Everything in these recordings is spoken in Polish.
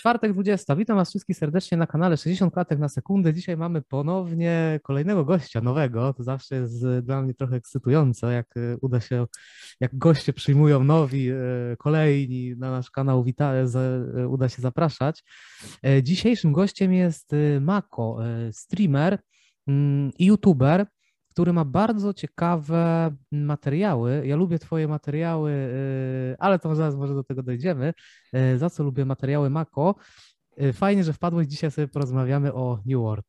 Czwartek 20. Witam Was wszystkich serdecznie na kanale 60 klatek na sekundę. Dzisiaj mamy ponownie kolejnego gościa nowego. To zawsze jest e, dla mnie trochę ekscytujące, jak e, uda się, jak goście przyjmują nowi, e, kolejni na nasz kanał wita, uda się zapraszać. Dzisiejszym gościem jest Mako, streamer mm, i youtuber który ma bardzo ciekawe materiały. Ja lubię Twoje materiały, y, ale to zaraz może do tego dojdziemy. Y, za co lubię materiały Mako? Y, fajnie, że wpadłeś. Dzisiaj sobie porozmawiamy o New World.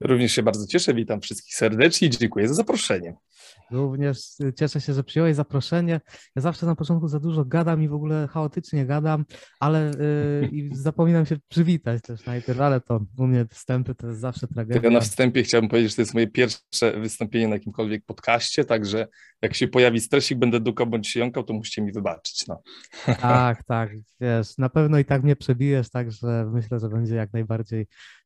Również się bardzo cieszę. Witam wszystkich serdecznie i dziękuję za zaproszenie. Również cieszę się, że przyjąłeś zaproszenie. Ja zawsze na początku za dużo gadam i w ogóle chaotycznie gadam, ale yy, i zapominam się przywitać też najpierw, ale to u mnie wstępy to jest zawsze tragedia. Ja na wstępie chciałbym powiedzieć, że to jest moje pierwsze wystąpienie na jakimkolwiek podcaście, także jak się pojawi stresik, będę dukał bądź się jąkał, to musicie mi wybaczyć. No. Tak, tak, wiesz, na pewno i tak mnie przebijesz, także myślę, że będzie jak najbardziej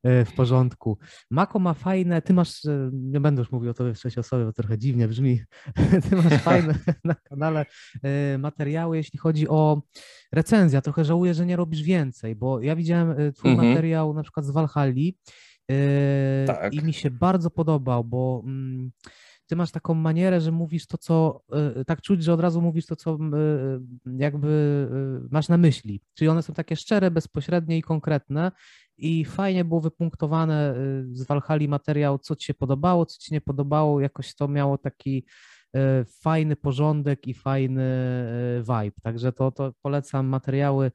y, w porządku. Mako ma fajne, ty masz, y, nie będę już mówił o tobie w trzeciej osobie, bo trochę dziwnie brzmi, ty masz fajne na kanale e, materiały, jeśli chodzi o recenzję. Trochę żałuję, że nie robisz więcej, bo ja widziałem e, twój mhm. materiał na przykład z Valhalli e, tak. i mi się bardzo podobał, bo mm, ty masz taką manierę, że mówisz to, co tak czuć, że od razu mówisz to, co jakby masz na myśli. Czyli one są takie szczere, bezpośrednie i konkretne i fajnie było wypunktowane y, z Walhali materiał, co ci się podobało, co ci nie podobało, jakoś to miało taki y, fajny porządek i fajny y, vibe. Także to, to polecam materiały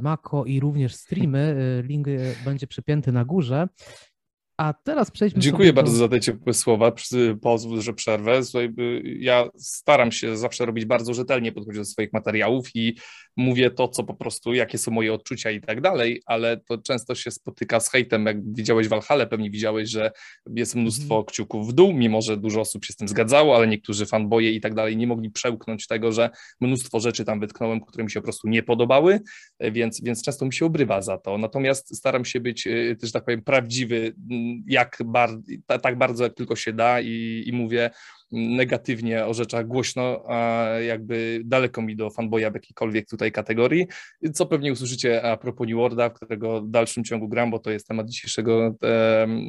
Mako i również streamy. Link będzie przypięty na górze. A teraz przejdźmy Dziękuję bardzo do... za te ciepłe słowa. Pozwól, że przerwę. Ja staram się zawsze robić bardzo rzetelnie podchodzić do swoich materiałów i mówię to, co po prostu, jakie są moje odczucia i tak dalej, ale to często się spotyka z hejtem. Jak widziałeś Walhale, pewnie widziałeś, że jest mnóstwo mm. kciuków w dół, mimo że dużo osób się z tym zgadzało, ale niektórzy fanboje i tak dalej nie mogli przełknąć tego, że mnóstwo rzeczy tam wytknąłem, które mi się po prostu nie podobały, więc, więc często mi się obrywa za to. Natomiast staram się być y, też, tak powiem, prawdziwy jak bar, tak bardzo jak tylko się da i, i mówię negatywnie o rzeczach głośno, a jakby daleko mi do fanboya w jakiejkolwiek tutaj kategorii, co pewnie usłyszycie a propos New w którego w dalszym ciągu gram, bo to jest temat dzisiejszego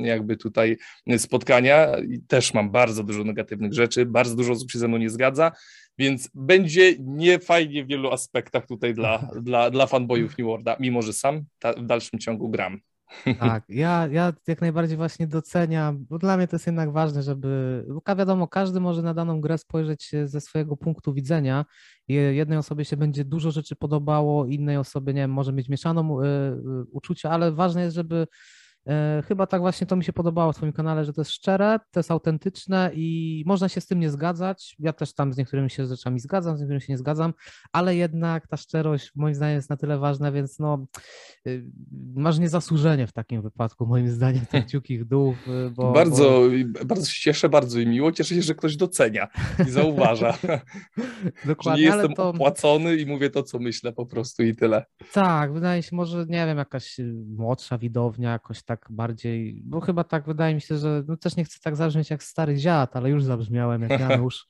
jakby tutaj spotkania i też mam bardzo dużo negatywnych rzeczy, bardzo dużo osób się ze mną nie zgadza, więc będzie niefajnie w wielu aspektach tutaj dla, dla, dla fanboyów New Worlda, mimo że sam ta, w dalszym ciągu gram. Tak, ja, ja jak najbardziej właśnie doceniam, bo dla mnie to jest jednak ważne, żeby, bo wiadomo, każdy może na daną grę spojrzeć ze swojego punktu widzenia. Jednej osobie się będzie dużo rzeczy podobało, innej osobie, nie wiem, może mieć mieszaną y, y, uczucia, ale ważne jest, żeby E, chyba tak właśnie to mi się podobało w Twoim kanale, że to jest szczere, to jest autentyczne i można się z tym nie zgadzać. Ja też tam z niektórymi się rzeczami zgadzam, z niektórymi się nie zgadzam, ale jednak ta szczerość moim zdaniem jest na tyle ważna, więc no y, masz niezasłużenie w takim wypadku, moim zdaniem, te kciuki w dół. Y, bo, bardzo, bo... bardzo się cieszę, bardzo i miło. Cieszę się, że ktoś docenia i zauważa. Dokładnie. Że nie jestem to... opłacony i mówię to, co myślę po prostu i tyle. Tak, wydaje się, może nie wiem, jakaś młodsza widownia jakoś tak tak bardziej, bo chyba tak wydaje mi się, że no też nie chcę tak zabrzmieć jak stary dziad, ale już zabrzmiałem jak Janusz.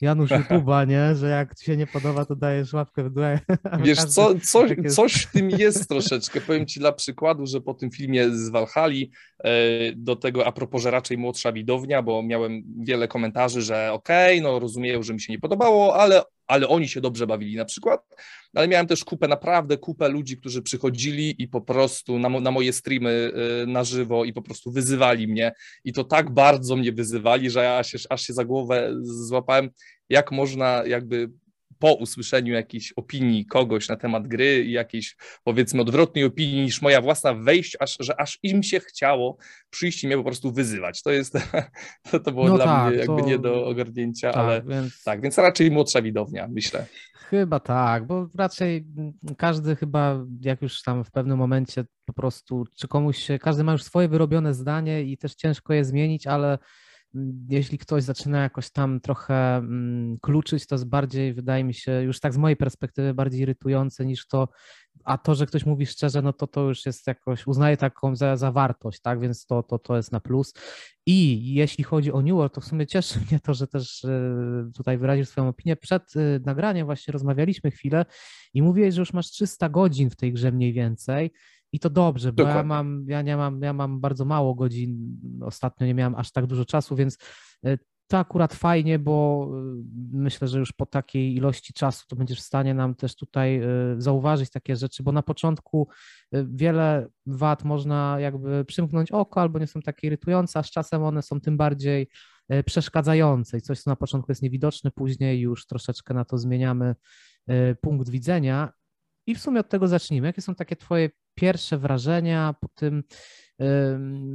Janusz YouTube'a, nie? Że jak ci się nie podoba, to dajesz łapkę w dół. Wiesz, co, coś, coś w tym jest troszeczkę. Powiem ci dla przykładu, że po tym filmie z Walhali e, do tego a propos, że raczej młodsza widownia, bo miałem wiele komentarzy, że okej, okay, no rozumieją, że mi się nie podobało, ale ale oni się dobrze bawili na przykład, ale miałem też kupę, naprawdę kupę ludzi, którzy przychodzili i po prostu na, mo na moje streamy y, na żywo i po prostu wyzywali mnie. I to tak bardzo mnie wyzywali, że ja się, aż się za głowę złapałem, jak można jakby po usłyszeniu jakiejś opinii kogoś na temat gry i jakiejś powiedzmy odwrotnej opinii niż moja własna wejść, aż, że aż im się chciało przyjść i mnie po prostu wyzywać. To jest, to, to było no dla tak, mnie jakby to... nie do ogarnięcia, tak, ale więc... tak, więc raczej młodsza widownia, myślę. Chyba tak, bo raczej każdy chyba, jak już tam w pewnym momencie po prostu, czy komuś się, każdy ma już swoje wyrobione zdanie i też ciężko je zmienić, ale jeśli ktoś zaczyna jakoś tam trochę mm, kluczyć, to jest bardziej, wydaje mi się, już tak z mojej perspektywy, bardziej irytujące niż to, a to, że ktoś mówi szczerze, no to to już jest jakoś, uznaje taką za, za wartość, tak, więc to, to, to jest na plus. I jeśli chodzi o New World, to w sumie cieszy mnie to, że też e, tutaj wyraził swoją opinię. Przed e, nagraniem właśnie rozmawialiśmy chwilę i mówiłeś, że już masz 300 godzin w tej grze mniej więcej i to dobrze, bo ja mam, ja nie mam, ja mam bardzo mało godzin, ostatnio nie miałem aż tak dużo czasu, więc e, to akurat fajnie, bo y, myślę, że już po takiej ilości czasu to będziesz w stanie nam też tutaj y, zauważyć takie rzeczy, bo na początku wiele wad można jakby przymknąć oko albo nie są takie irytujące, a z czasem one są tym bardziej przeszkadzające i coś, co na początku jest niewidoczne, później już troszeczkę na to zmieniamy punkt widzenia. I w sumie od tego zacznijmy. Jakie są takie Twoje pierwsze wrażenia po tym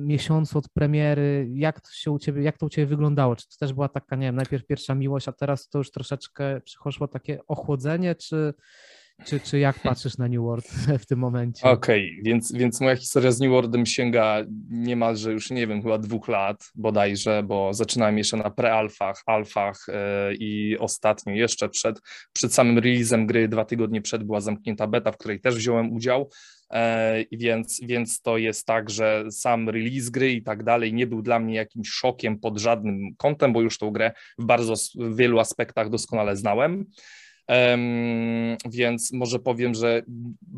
miesiącu od premiery, jak to się u ciebie, jak to u ciebie wyglądało? Czy to też była taka, nie wiem, najpierw pierwsza miłość, a teraz to już troszeczkę przychodziło takie ochłodzenie, czy, czy, czy jak patrzysz na New World w tym momencie? Okej, okay, więc, więc moja historia z New Worldem sięga niemalże już, nie wiem, chyba dwóch lat bodajże, bo zaczynałem jeszcze na prealfach, alfach yy, i ostatnio jeszcze przed, przed samym releasem gry, dwa tygodnie przed była zamknięta beta, w której też wziąłem udział E, więc, więc to jest tak, że sam release gry i tak dalej nie był dla mnie jakimś szokiem pod żadnym kątem, bo już tą grę w bardzo w wielu aspektach doskonale znałem. Um, więc może powiem, że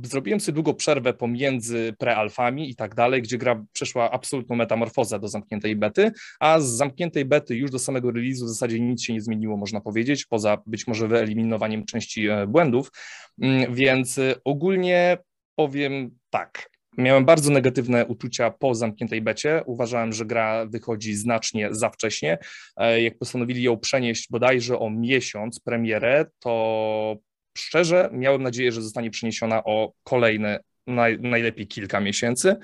zrobiłem sobie długo przerwę pomiędzy prealfami i tak dalej, gdzie gra przeszła absolutną metamorfozę do zamkniętej bety, a z zamkniętej bety już do samego release'u w zasadzie nic się nie zmieniło, można powiedzieć, poza być może wyeliminowaniem części e, błędów. Um, więc e, ogólnie powiem tak. Miałem bardzo negatywne uczucia po zamkniętej becie. Uważałem, że gra wychodzi znacznie za wcześnie. E, jak postanowili ją przenieść bodajże o miesiąc premierę, to szczerze miałem nadzieję, że zostanie przeniesiona o kolejne, naj, najlepiej kilka miesięcy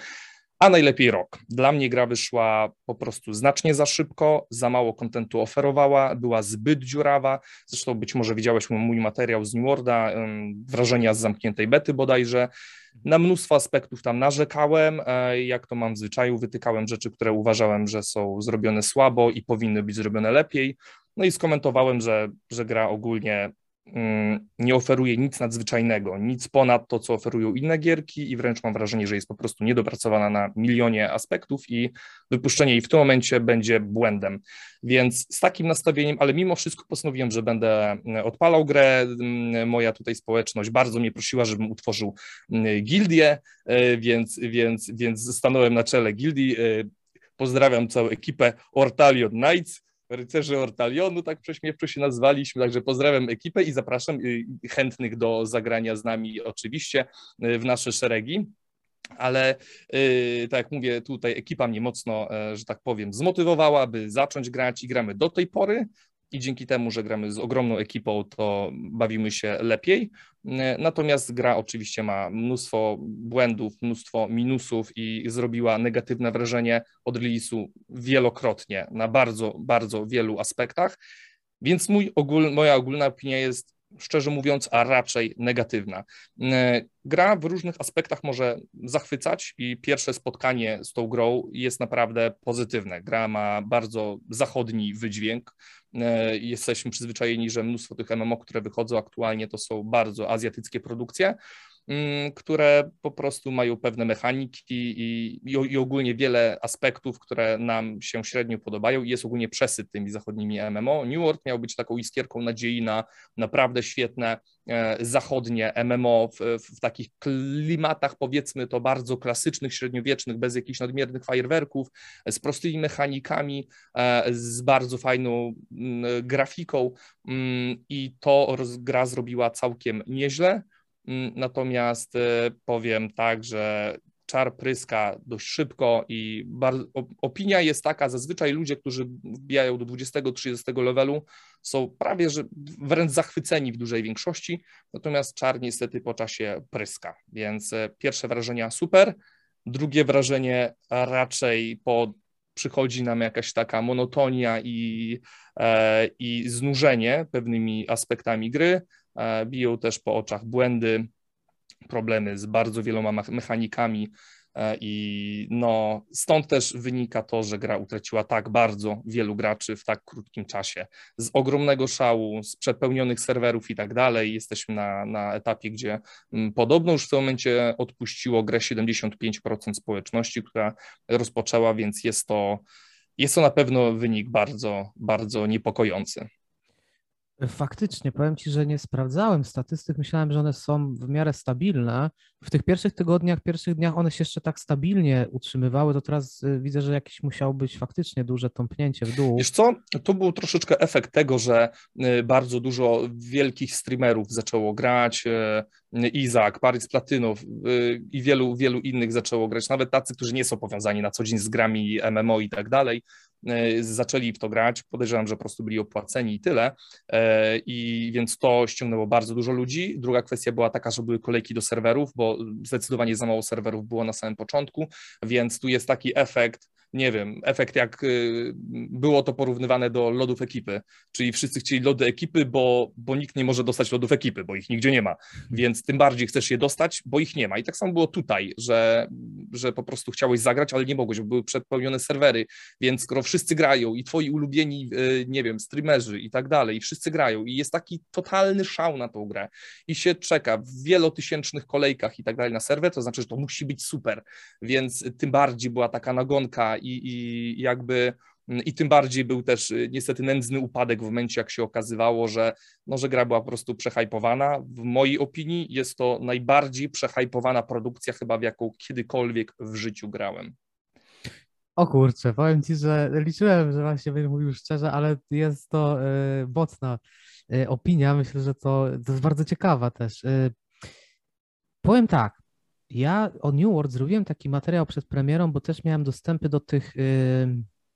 a najlepiej rok. Dla mnie gra wyszła po prostu znacznie za szybko, za mało kontentu oferowała, była zbyt dziurawa. Zresztą być może widziałeś mój materiał z New Worlda, wrażenia z zamkniętej bety bodajże. Na mnóstwo aspektów tam narzekałem, e, jak to mam w zwyczaju, wytykałem rzeczy, które uważałem, że są zrobione słabo i powinny być zrobione lepiej. No i skomentowałem, że, że gra ogólnie nie oferuje nic nadzwyczajnego, nic ponad to, co oferują inne gierki i wręcz mam wrażenie, że jest po prostu niedopracowana na milionie aspektów i wypuszczenie jej w tym momencie będzie błędem. Więc z takim nastawieniem, ale mimo wszystko postanowiłem, że będę mm, odpalał grę. Mm, moja tutaj społeczność bardzo mnie prosiła, żebym utworzył gildię, e, więc, więc, więc stanąłem na czele gildii. E, pozdrawiam całą ekipę Ortalion Knights rycerzy Ortalionu, tak prześmiewczo się nazwaliśmy, także pozdrawiam ekipę i zapraszam y, chętnych do zagrania z nami oczywiście y, w nasze szeregi. Ale yy, tak jak mówię, tutaj ekipa mnie mocno, że tak powiem, zmotywowała, by zacząć grać i gramy do tej pory i dzięki temu, że gramy z ogromną ekipą, to bawimy się lepiej. Natomiast gra oczywiście ma mnóstwo błędów, mnóstwo minusów i zrobiła negatywne wrażenie od release'u wielokrotnie na bardzo, bardzo wielu aspektach. Więc mój ogól, moja ogólna opinia jest szczerze mówiąc, a raczej negatywna. E, gra w różnych aspektach może zachwycać i pierwsze spotkanie z tą grą jest naprawdę pozytywne. Gra ma bardzo zachodni wydźwięk. E, jesteśmy przyzwyczajeni, że mnóstwo tych MMO, które wychodzą aktualnie, to są bardzo azjatyckie produkcje. Mm, które po prostu mają pewne mechaniki i, i, ogólnie wiele aspektów, które nam się średnio podobają i jest ogólnie przesyt tymi zachodnimi MMO. New World miał być taką iskierką nadziei na naprawdę świetne e, zachodnie MMO w, w, takich klimatach powiedzmy to bardzo klasycznych, średniowiecznych, bez jakichś nadmiernych fajerwerków, z prostymi mechanikami, e, z bardzo fajną mm, grafiką mm, i to gra zrobiła całkiem nieźle. Natomiast e, powiem tak, że czar pryska dość szybko i bardzo, opinia jest taka, zazwyczaj ludzie, którzy wbijają do 20-30 levelu są prawie że wręcz zachwyceni w dużej większości, natomiast czar niestety po czasie pryska, więc e, pierwsze wrażenia super, drugie wrażenie raczej po przychodzi nam jakaś taka monotonia i, e, i znużenie pewnymi aspektami gry, biją też po oczach błędy, problemy z bardzo wieloma mechanikami E, I no, stąd też wynika to, że gra utraciła tak bardzo wielu graczy w tak krótkim czasie. Z ogromnego szału, z przepełnionych serwerów i tak dalej, jesteśmy na, na etapie, gdzie mm, podobno już w tym momencie odpuściło grę 75% społeczności, która rozpoczęła, więc jest to, jest to na pewno wynik bardzo, bardzo niepokojący. Faktycznie, powiem Ci, że nie sprawdzałem statystyk, myślałem, że one są w miarę stabilne. W tych pierwszych tygodniach, pierwszych dniach one się jeszcze tak stabilnie utrzymywały, to teraz y, widzę, że jakieś musiało być faktycznie duże tąpnięcie w dół. Wiesz co, to był troszeczkę efekt tego, że y, bardzo dużo wielkich streamerów zaczęło grać, y, Izak, Paris Platynów i wielu, wielu innych zaczęło grać, nawet tacy, którzy nie są powiązani na co dzień z grami MMO i tak dalej, zaczęli w to grać. Podejrzewam, że po prostu byli opłaceni i tyle. E, I więc to ściągnęło bardzo dużo ludzi. Druga kwestia była taka, że były kolejki do serwerów, bo zdecydowanie za mało serwerów było na samym początku, więc tu jest taki efekt nie wiem, efekt jak y, było to porównywane do lodów ekipy, czyli wszyscy chcieli lody ekipy, bo, bo nikt nie może dostać lodów ekipy, bo ich nigdzie nie ma, więc tym bardziej chcesz je dostać, bo ich nie ma. I tak samo było tutaj, że, że po prostu chciałeś zagrać, ale nie mogłeś, bo były przepełnione serwery, więc skoro wszyscy grają i twoi ulubieni, y, nie wiem, streamerzy i tak dalej, i wszyscy grają i jest taki totalny szał na tą grę i się czeka w wielotysięcznych kolejkach i tak dalej na serwer, to znaczy, że to musi być super, więc tym bardziej była taka nagonka i, i jakby mm, i tym bardziej był też y, niestety nędzny upadek w momencie, jak się okazywało, że, no, że gra była po prostu przehajpowana. W mojej opinii jest to najbardziej przehajpowana produkcja chyba, w jaką kiedykolwiek w życiu grałem. O kurczę, powiem Ci, że liczyłem, że właśnie będę mówił szczerze, ale jest to y, mocna y, opinia. Myślę, że to, to jest bardzo ciekawa też. Y, powiem tak, ja o New World zrobiłem taki materiał przed premierą, bo też miałem dostępy do tych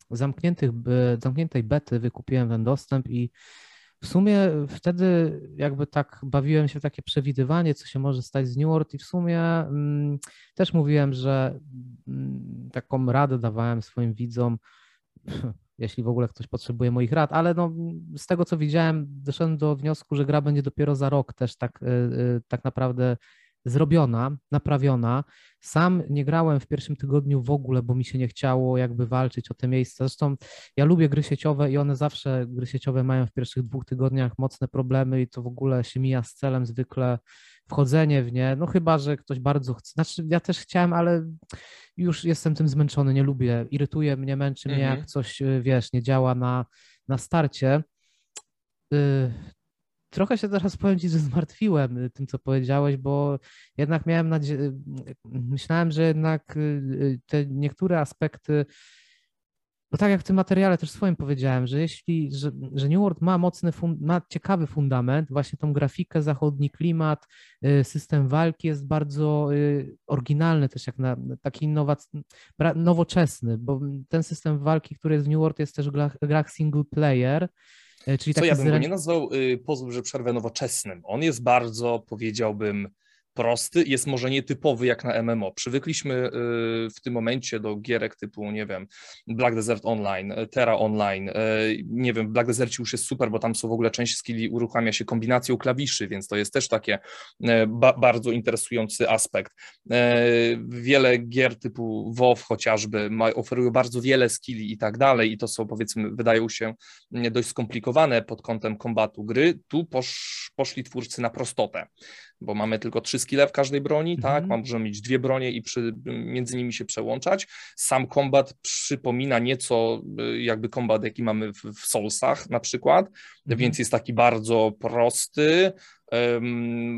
zamkniętych, zamkniętej bety, wykupiłem ten dostęp i w sumie wtedy jakby tak bawiłem się w takie przewidywanie, co się może stać z New World i w sumie mm, też mówiłem, że mm, taką radę dawałem swoim widzom, jeśli w ogóle ktoś potrzebuje moich rad, ale no, z tego co widziałem, doszedłem do wniosku, że gra będzie dopiero za rok też tak, y, y, tak naprawdę zrobiona, naprawiona. Sam nie grałem w pierwszym tygodniu w ogóle, bo mi się nie chciało jakby walczyć o te miejsca. Zresztą ja lubię gry sieciowe i one zawsze, gry sieciowe mają w pierwszych dwóch tygodniach mocne problemy i to w ogóle się mija z celem zwykle wchodzenie w nie, no chyba, że ktoś bardzo chce. Znaczy ja też chciałem, ale już jestem tym zmęczony, nie lubię, irytuje mnie, męczy mnie, mhm. jak coś, wiesz, nie działa na, na starcie. Trochę się teraz powiem Ci, że zmartwiłem y, tym, co powiedziałeś, bo jednak miałem nadzieję, y, myślałem, że jednak y, te niektóre aspekty, bo tak jak w tym materiale też swoim powiedziałem, że jeśli, że, że New World ma mocny, ma ciekawy fundament, właśnie tą grafikę, zachodni klimat, system walki jest bardzo oryginalny też jak na taki innowac- nowoczesny, bo ten system walki, który jest w New World jest też w grach single player, czyli Co ja bym go nie nazwał, y, pozwól, że przerwę nowoczesnym. On jest bardzo, powiedziałbym, prosty, jest może nietypowy jak na MMO. Przywykliśmy y, w tym momencie do gierek typu, nie wiem, Black Desert Online, Terra Online, y, nie wiem, Black Desert już jest super, bo tam są w ogóle część skilli uruchamia się kombinacją klawiszy, więc to jest też takie ba bardzo interesujący aspekt. Wiele gier typu WoW chociażby oferują bardzo wiele skilli i tak dalej i to są powiedzmy, wydają się dość skomplikowane pod kątem kombatu gry. Tu posz, poszli twórcy na prostotę bo mamy tylko trzy skille w każdej broni, tak? Mhm. Możemy mieć dwie bronie i przy, między nimi się przełączać. Sam kombat przypomina nieco y, jakby kombat, jaki mamy w, w Soulsach na przykład, mhm. więc jest taki bardzo prosty,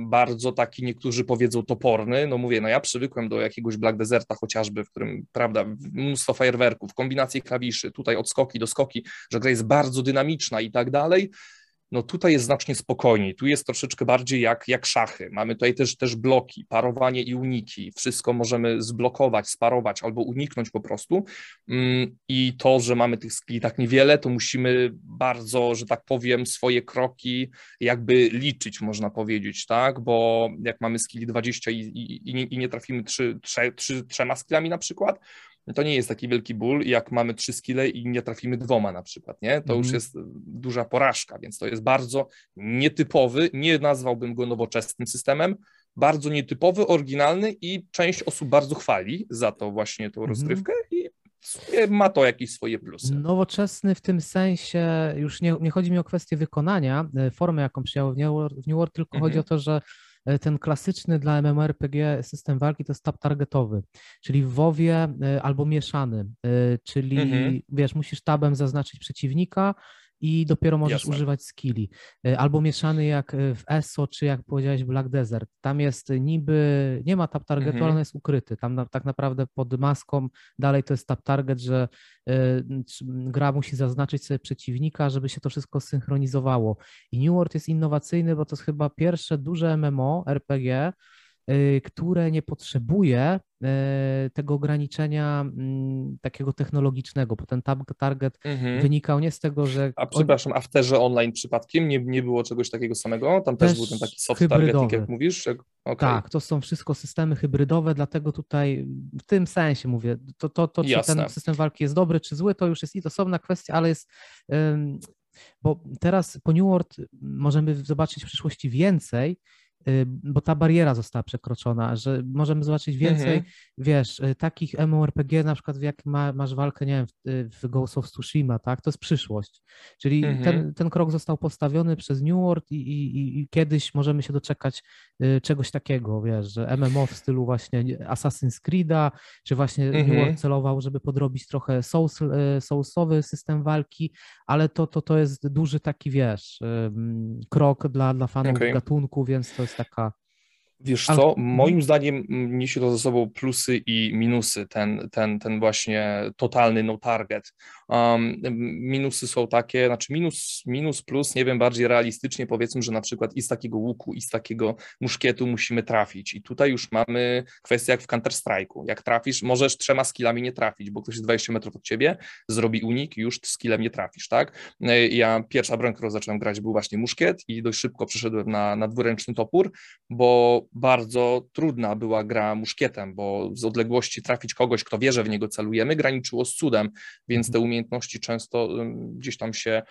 bardzo taki, niektórzy powiedzą toporny. No mówię, no ja przywykłem do jakiegoś Black Deserta chociażby, w którym, prawda, mnóstwo fajerwerków, kombinacje klawiszy, tutaj odskoki do skoki, że gra jest bardzo dynamiczna i tak dalej no tutaj jest znacznie spokojniej, tu jest troszeczkę bardziej jak, jak szachy. Mamy tutaj też, też bloki, parowanie i uniki, wszystko możemy zblokować, sparować albo uniknąć po prostu. Mm, i to, że mamy tych skilli tak niewiele, to musimy bardzo, że tak powiem, swoje kroki jakby liczyć, można powiedzieć, tak, bo jak mamy skilli 20 i, i, i, nie, trafimy trzy, trzy, trzema skillami na przykład, to nie jest taki wielki ból, jak mamy trzy skille i nie trafimy dwoma na przykład, nie? To mm. już mhm. jest duża porażka, więc to jest bardzo nietypowy, nie nazwałbym go nowoczesnym systemem, bardzo nietypowy, oryginalny i część osób bardzo chwali za to właśnie tą Mhm. rozgrywkę i ma to jakieś swoje plusy. Nowoczesny w tym sensie, już nie, nie chodzi mi o kwestię wykonania, e, formy, jaką przyjął w New World, w New World tylko chodzi Mhm. o to, że e, ten klasyczny dla MMORPG system walki to jest tab targetowy, czyli w WoWie e, albo mieszany, e, czyli Mhm. wiesz, musisz tabem zaznaczyć przeciwnika i dopiero możesz Jasne. używać skilli. E, Albo mieszany jak e, w ESO, czy jak powiedziałeś Black Desert. Tam jest niby, nie ma tab targetu, Mhm. ale on jest ukryty. Tam na, tak naprawdę pod maską dalej to jest tab target, że czy- gra musi zaznaczyć sobie przeciwnika, żeby się to wszystko synchronizowało. I New World jest innowacyjny, bo to jest chyba pierwsze duże MMO RPG, y, które nie potrzebuje y, tego ograniczenia mm, takiego technologicznego, bo ten target Mhm. wynikał nie z tego, że A przepraszam, a w terze online przypadkiem nie, nie było czegoś takiego samego? Tam też, Też był ten taki soft targeting, hybrydowy. jak mówisz? Jak- okej. Tak, to są wszystko systemy hybrydowe, dlatego tutaj w tym sensie mówię, to, to, to czy Jasne. ten system walki jest dobry, czy zły, to już jest i osobna kwestia, ale jest, bo teraz po New World możemy zobaczyć w przyszłości więcej, y, bo ta bariera została przekroczona, że możemy zobaczyć więcej, Mhm. wiesz, y, takich MMORPG, na przykład jak ma, masz walkę, nie wiem, w, y, w Ghost of Tsushima, tak, to jest przyszłość, czyli Mhm. ten, ten krok został postawiony przez New World i, i, i- kiedyś możemy się doczekać y, czegoś takiego, wiesz, że MMO w stylu właśnie Assassin's Creed'a, czy właśnie New Mhm. World celował, żeby podrobić trochę Souls, y, Soulsowy system walki, ale to, to, to jest duży taki, wiesz, krok dla, dla fanów Okej. gatunku, więc to jest taka Wiesz Ale- co, mhm. moim zdaniem mm, niesie to ze sobą plusy i minusy, ten, ten, ten właśnie totalny no target. Um, minusy są takie, znaczy minus, minus plus, nie wiem, bardziej realistycznie powiedzmy, że na przykład i z takiego łuku, i z takiego muszkietu musimy trafić i tutaj już mamy kwestię jak w Counter-Strike'u, jak trafisz, możesz trzema skillami nie trafić, bo ktoś jest 20 metrów od ciebie, zrobi unik już skillem nie trafisz, tak? E, Ja pierwsza broń, którą zacząłem grać był właśnie muszkiet i dość szybko przeszedłem na, na dwuręczny topór, bo bardzo trudna była gra muszkietem, bo z odległości trafić kogoś, kto wie, że w niego celujemy, graniczyło z cudem, więc te umiejętności często gdzieś tam się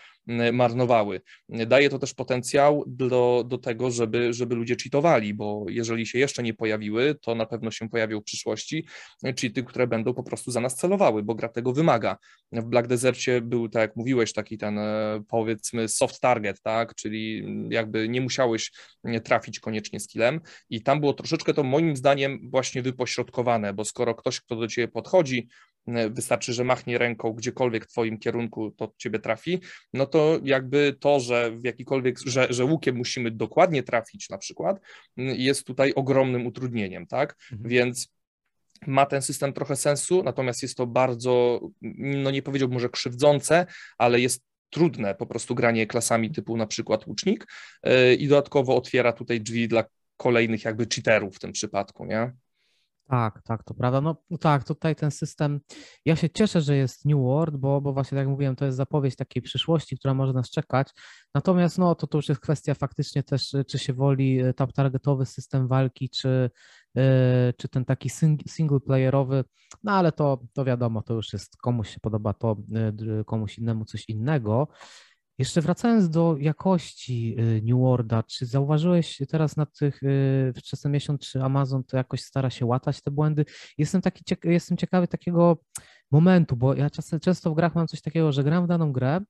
marnowały. Daje to też potencjał do, do tego, żeby, żeby ludzie cheatowali, bo jeżeli się jeszcze nie pojawiły, to na pewno się pojawią w przyszłości y, cheaty, które będą po prostu za nas celowały, bo gra tego wymaga. W Black Desercie był, tak jak mówiłeś, taki ten e, powiedzmy soft target, tak, czyli jakby nie musiałeś trafić koniecznie skillem i tam było troszeczkę to moim zdaniem właśnie wypośrodkowane, bo skoro ktoś, kto do ciebie podchodzi, e, wystarczy, że machnie ręką gdziekolwiek w twoim kierunku, to ciebie trafi, no to jakby to, że w jakikolwiek, że, że łukiem musimy dokładnie trafić na przykład, jest tutaj ogromnym utrudnieniem, tak, Mhm. więc ma ten system trochę sensu, natomiast jest to bardzo, no nie powiedziałbym może krzywdzące, ale jest trudne po prostu granie klasami typu na przykład łucznik yy, i dodatkowo otwiera tutaj drzwi dla kolejnych jakby cheaterów w tym przypadku, nie? Tak, tak, to prawda. No no tak, tutaj ten system. Ja się cieszę, że jest New World, bo, bo właśnie tak jak mówiłem, to jest zapowiedź takiej przyszłości, która może nas czekać. Natomiast no to, to już jest kwestia faktycznie też, czy się woli e, tab targetowy system walki, czy, e, czy ten taki sing, single playerowy. No ale to, to wiadomo, to już jest komuś się podoba to, d- komuś innemu coś innego. Jeszcze wracając do jakości y, New Worlda, czy zauważyłeś teraz na tych y, przez ten miesiąc, czy Amazon to jakoś stara się łatać te błędy? Jestem taki jestem ciekawy takiego momentu, bo ja często w grach mam coś takiego, że gram w daną grę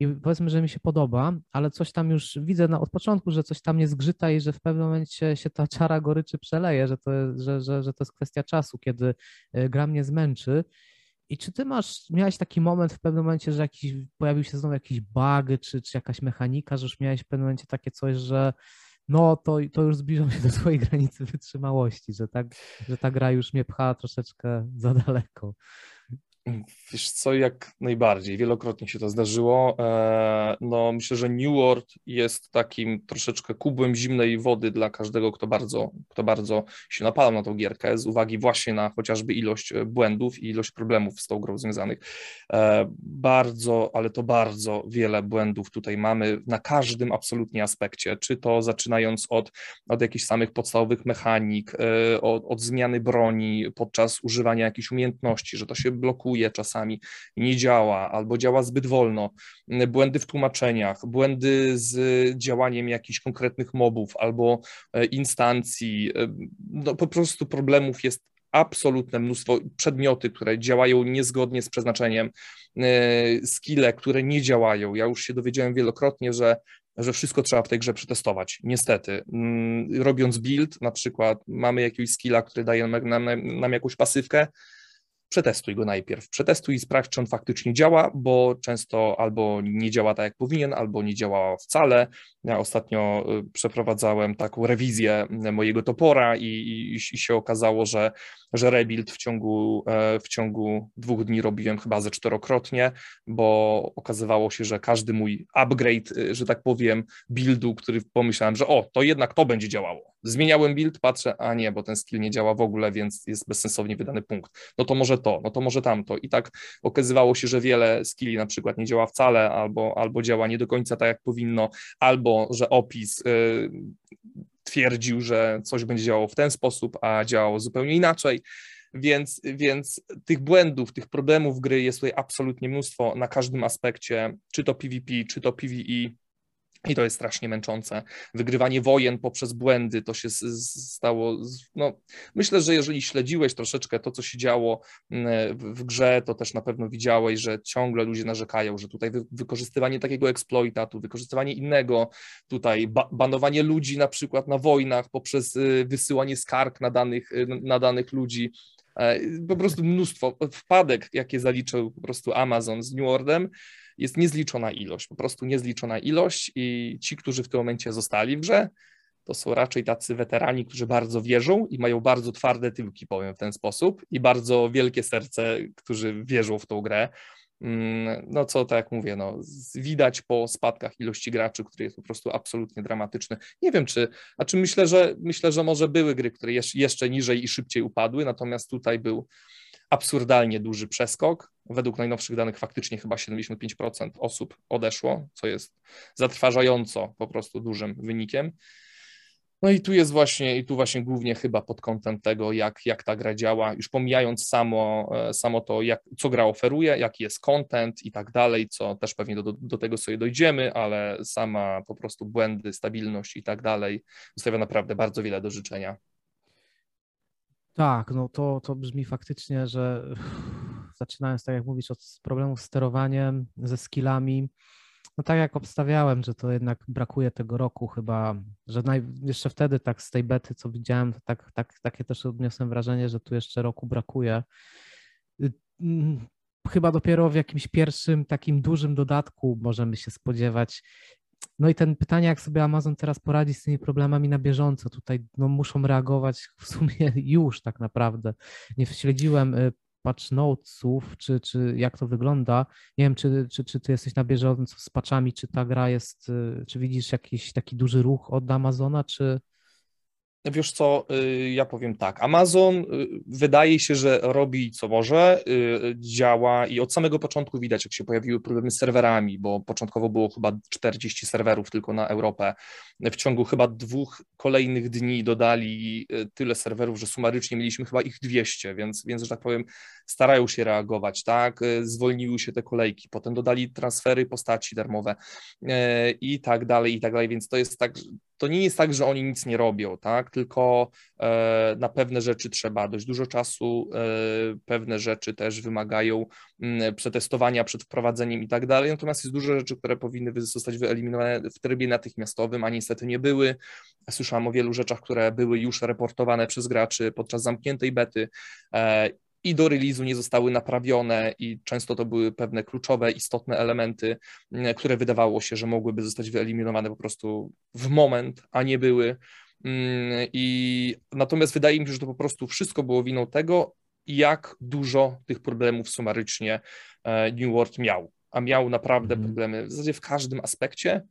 i powiedzmy, że mi się podoba, ale coś tam już widzę na, od początku, że coś tam nie zgrzyta i że w pewnym momencie się ta czara goryczy przeleje, że to, że, że, że to jest kwestia czasu, kiedy y, gra mnie zmęczy. I czy ty masz, miałeś taki moment w pewnym momencie, że jakiś, pojawił się znowu jakiś bug, czy, czy jakaś mechanika, że już miałeś w pewnym momencie takie coś, że no to, to już zbliżam się do swojej granicy wytrzymałości, że, tak, że ta gra już mnie pcha troszeczkę za daleko. Wiesz co, jak najbardziej, wielokrotnie się to zdarzyło. E, No, myślę, że New World jest takim troszeczkę kubłem zimnej wody dla każdego, kto bardzo, kto bardzo się napala na tą gierkę, z uwagi właśnie na chociażby ilość e, błędów i ilość problemów z tą grą związanych. E, Bardzo, ale to bardzo wiele błędów tutaj mamy na każdym absolutnie aspekcie, czy to zaczynając od, od jakichś samych podstawowych mechanik, od, od zmiany broni podczas używania jakichś umiejętności, że to się blokuje buguje czasami, nie działa albo działa zbyt wolno, błędy w tłumaczeniach, błędy z działaniem jakichś konkretnych mobów albo instancji, no po prostu problemów jest absolutne mnóstwo przedmioty, które działają niezgodnie z przeznaczeniem, e, skille, które nie działają. Ja już się dowiedziałem wielokrotnie, że że wszystko trzeba w tej grze przetestować. Niestety, mm, robiąc build, na przykład mamy jakiegoś skilla, który daje nam, nam, nam jakąś pasywkę, przetestuj go najpierw. Przetestuj i sprawdź, czy on faktycznie działa, bo często albo nie działa tak, jak powinien, albo nie działa wcale. Ja ostatnio y, przeprowadzałem taką rewizję mojego topora i, i, i się okazało, że, że rebuild w ciągu, e, w ciągu dwóch dni robiłem chyba ze czterokrotnie, bo okazywało się, że każdy mój upgrade, y, że tak powiem, buildu, który pomyślałem, że o, to jednak to będzie działało. Zmieniałem build, patrzę, a nie, bo ten skill nie działa w ogóle, więc jest bezsensownie wydany punkt. No to może to, no to może tamto. I tak okazywało się, że wiele skilli na przykład nie działa wcale, albo, albo działa nie do końca tak, jak powinno, albo że opis y, twierdził, że coś będzie działało w ten sposób, a działało zupełnie inaczej. Więc, więc tych błędów, tych problemów gry jest tutaj absolutnie mnóstwo na każdym aspekcie, czy to PvP, czy to PvE. I to jest strasznie męczące. Wygrywanie wojen poprzez błędy to się stało. No, myślę, że jeżeli śledziłeś troszeczkę to, co się działo mm, w grze, to też na pewno widziałeś, że ciągle ludzie narzekają, że tutaj wykorzystywanie takiego eksploitatu, wykorzystywanie innego, tutaj ba banowanie ludzi na przykład na wojnach poprzez y, wysyłanie skarg na danych, y, na danych ludzi. E, po prostu mnóstwo wpadek, jakie zaliczył po prostu Amazon z New jest niezliczona ilość, po prostu niezliczona ilość i ci, którzy w tym momencie zostali w grze, to są raczej tacy weterani, którzy bardzo wierzą i mają bardzo twarde tyłki, powiem w ten sposób, i bardzo wielkie serce, którzy wierzą w tą grę. Mm, no co tak jak mówię, no, widać po spadkach ilości graczy, który jest po prostu absolutnie dramatyczny. Nie wiem czy, a czy myślę, że myślę, że może były gry, które jeszcze niżej i szybciej upadły, natomiast tutaj był absurdalnie duży przeskok. Według najnowszych danych faktycznie chyba 75% osób odeszło, co jest zatrważająco po prostu dużym wynikiem. No i tu jest właśnie, i tu właśnie głównie chyba pod kątem tego, jak, jak ta gra działa, już pomijając samo, e, samo to, jak, co gra oferuje, jaki jest content i tak dalej, co też pewnie do, do, tego sobie dojdziemy, ale sama po prostu błędy, stabilność i tak dalej zostawia naprawdę bardzo wiele do życzenia. Tak, no to, to brzmi faktycznie, że zaczynając tak jak mówisz od problemów z sterowaniem, ze skillami, no tak jak obstawiałem, że to jednak brakuje tego roku chyba, że naj, jeszcze wtedy tak z tej bety, co widziałem, tak, tak, takie też odniosłem wrażenie, że tu jeszcze roku brakuje. Y, mm, chyba dopiero w jakimś pierwszym takim dużym dodatku możemy się spodziewać no i ten pytanie, jak sobie Amazon teraz poradzi z tymi problemami na bieżąco, tutaj no, muszą reagować w sumie już tak naprawdę. Nie śledziłem y, patch notesów, czy, czy jak to wygląda. Nie wiem, czy, czy, czy ty jesteś na bieżąco z patchami, czy ta gra jest, y, czy widzisz jakiś taki duży ruch od Amazona, czy, Wiesz co, y, ja powiem tak. Amazon y, wydaje się, że robi co może, y, działa i od samego początku widać, jak się pojawiły problemy z serwerami, bo początkowo było chyba 40 serwerów tylko na Europę. W ciągu chyba dwóch kolejnych dni dodali tyle serwerów, że sumarycznie mieliśmy chyba ich 200, więc, więc że tak powiem, starają się reagować, tak? Zwolniły się te kolejki, potem dodali transfery postaci darmowe i tak dalej, i tak dalej, więc to jest tak, to nie jest tak, że oni nic nie robią, tak? Tylko e, na pewne rzeczy trzeba dość dużo czasu, e, pewne rzeczy też wymagają przetestowania przed wprowadzeniem i tak dalej. Natomiast jest dużo rzeczy, które powinny zostać wyeliminowane w trybie natychmiastowym, a niestety nie były. Słyszałam o wielu rzeczach, które były już reportowane przez graczy podczas zamkniętej bety e, i do release'u nie zostały naprawione i często to były pewne kluczowe, istotne elementy, mm, które wydawało się, że mogłyby zostać wyeliminowane po prostu w moment, a nie były. Mm, I natomiast wydaje mi się, że to po prostu wszystko było winą tego, jak dużo tych problemów sumarycznie e, New World miał. A miał naprawdę mm. problemy w zasadzie w każdym aspekcie.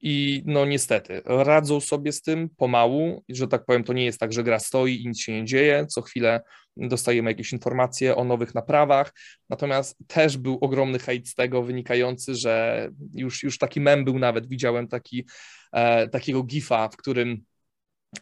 I no niestety, radzą sobie z tym pomału, że tak powiem, to nie jest tak, że gra stoi i nic się nie dzieje, co chwilę dostajemy jakieś informacje o nowych naprawach, natomiast też był ogromny hejt z tego wynikający, że już, już taki mem był nawet, widziałem taki, e, takiego gifa, w którym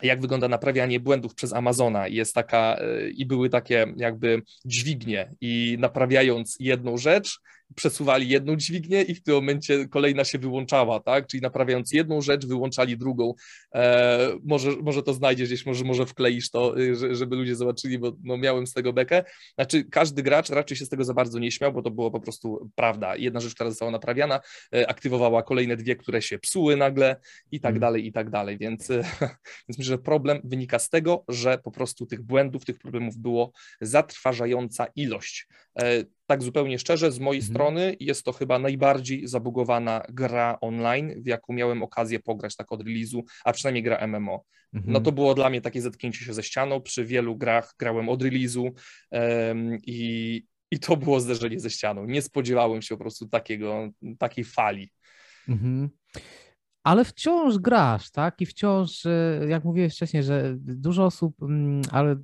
jak wygląda naprawianie błędów przez Amazona. Jest taka, i były takie jakby dźwignie, i naprawiając jedną rzecz, przesuwali jedną dźwignię i w tym momencie kolejna się wyłączała, tak? Czyli naprawiając jedną rzecz, wyłączali drugą. E, może, może to znajdziesz gdzieś, może, może wkleisz to, y, żeby ludzie zobaczyli, bo no, miałem z tego bekę. Znaczy, każdy gracz raczej się z tego za bardzo nie śmiał, bo to było po prostu prawda. Jedna rzecz, która została naprawiana, e, aktywowała kolejne dwie, które się psuły nagle i tak hmm. dalej, i tak dalej. Więc, e, więc myślę, że problem wynika z tego, że po prostu tych błędów, tych problemów było zatrważająca ilość. Tak zupełnie szczerze, z mojej mhm. strony jest to chyba najbardziej zabugowana gra online, w jaką miałem okazję pograć tak od release'u, a przynajmniej gra MMO. Mhm. No to było dla mnie takie zetknięcie się ze ścianą. Przy wielu grach grałem od release'u um, i, i to było zderzenie ze ścianą. Nie spodziewałem się po prostu takiego, takiej fali. Mhm. Ale wciąż grasz, tak? I wciąż, e, jak mówiłeś wcześniej, że dużo osób, mm, ale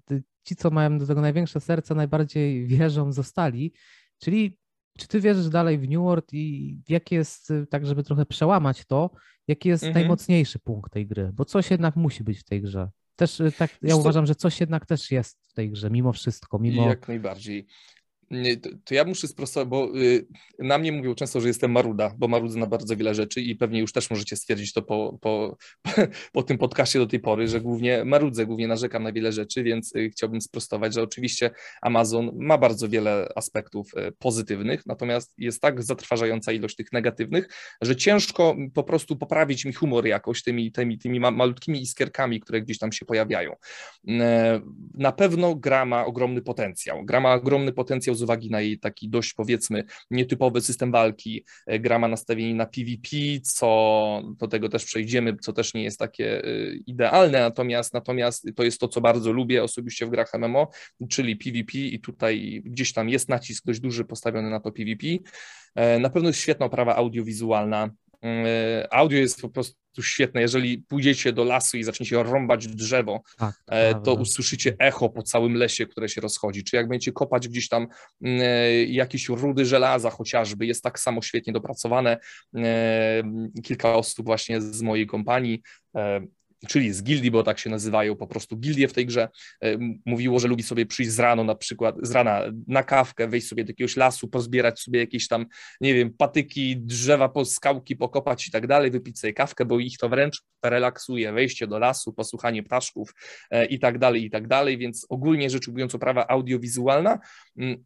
ci, co mają do tego największe serce, najbardziej wierzą, zostali. Czyli czy ty wierzysz dalej w New World i jaki jest, y, tak żeby trochę przełamać to, jaki jest mhm. najmocniejszy punkt tej gry? Bo coś jednak musi być w tej grze. Też y, tak, ja uważam, że coś jednak też jest w tej grze, mimo wszystko, mimo... Jak najbardziej. To, ja muszę sprostować, bo y, na mnie mówią często, że jestem maruda, bo marudzę na bardzo wiele rzeczy i pewnie już też możecie stwierdzić to po, po, po tym podcaście do tej pory, że głównie marudzę, głównie narzekam na wiele rzeczy, więc y, chciałbym sprostować, że oczywiście Amazon ma bardzo wiele aspektów y, pozytywnych, natomiast jest tak zatrważająca ilość tych negatywnych, że ciężko po prostu poprawić mi humor jakoś tymi, tymi, tymi malutkimi iskierkami, które gdzieś tam się pojawiają. Na pewno gra ma ogromny potencjał. Gra ma ogromny potencjał z uwagi na jej taki dość powiedzmy nietypowy system walki. E, gra ma nastawienie na PvP, co do tego też przejdziemy, co też nie jest takie e, idealne, natomiast, natomiast to jest to, co bardzo lubię osobiście w grach MMO, czyli PvP i tutaj gdzieś tam jest nacisk dość duży postawiony na to PvP. E, na pewno jest świetna oprawa audiowizualna, Audio jest po prostu świetne. Jeżeli pójdziecie do lasu i zaczniecie rąbać drzewo, tak, e, to usłyszycie echo po całym lesie, które się rozchodzi. Czy jak będziecie kopać gdzieś tam e, jakieś rudy żelaza chociażby, jest tak samo świetnie dopracowane. E, kilka osób właśnie z mojej kompanii czyli z gildii, bo tak się nazywają po prostu gildie w tej grze, e, mówiło, że lubi sobie przyjść z rano na przykład, z rana na kawkę, wejść sobie do jakiegoś lasu, pozbierać sobie jakieś tam, nie wiem, patyki, drzewa, skałki pokopać i tak dalej, wypić sobie kawkę, bo ich to wręcz relaksuje, wejście do lasu, posłuchanie ptaszków e, i tak dalej, i tak dalej, więc ogólnie rzecz ujmując oprawa audiowizualna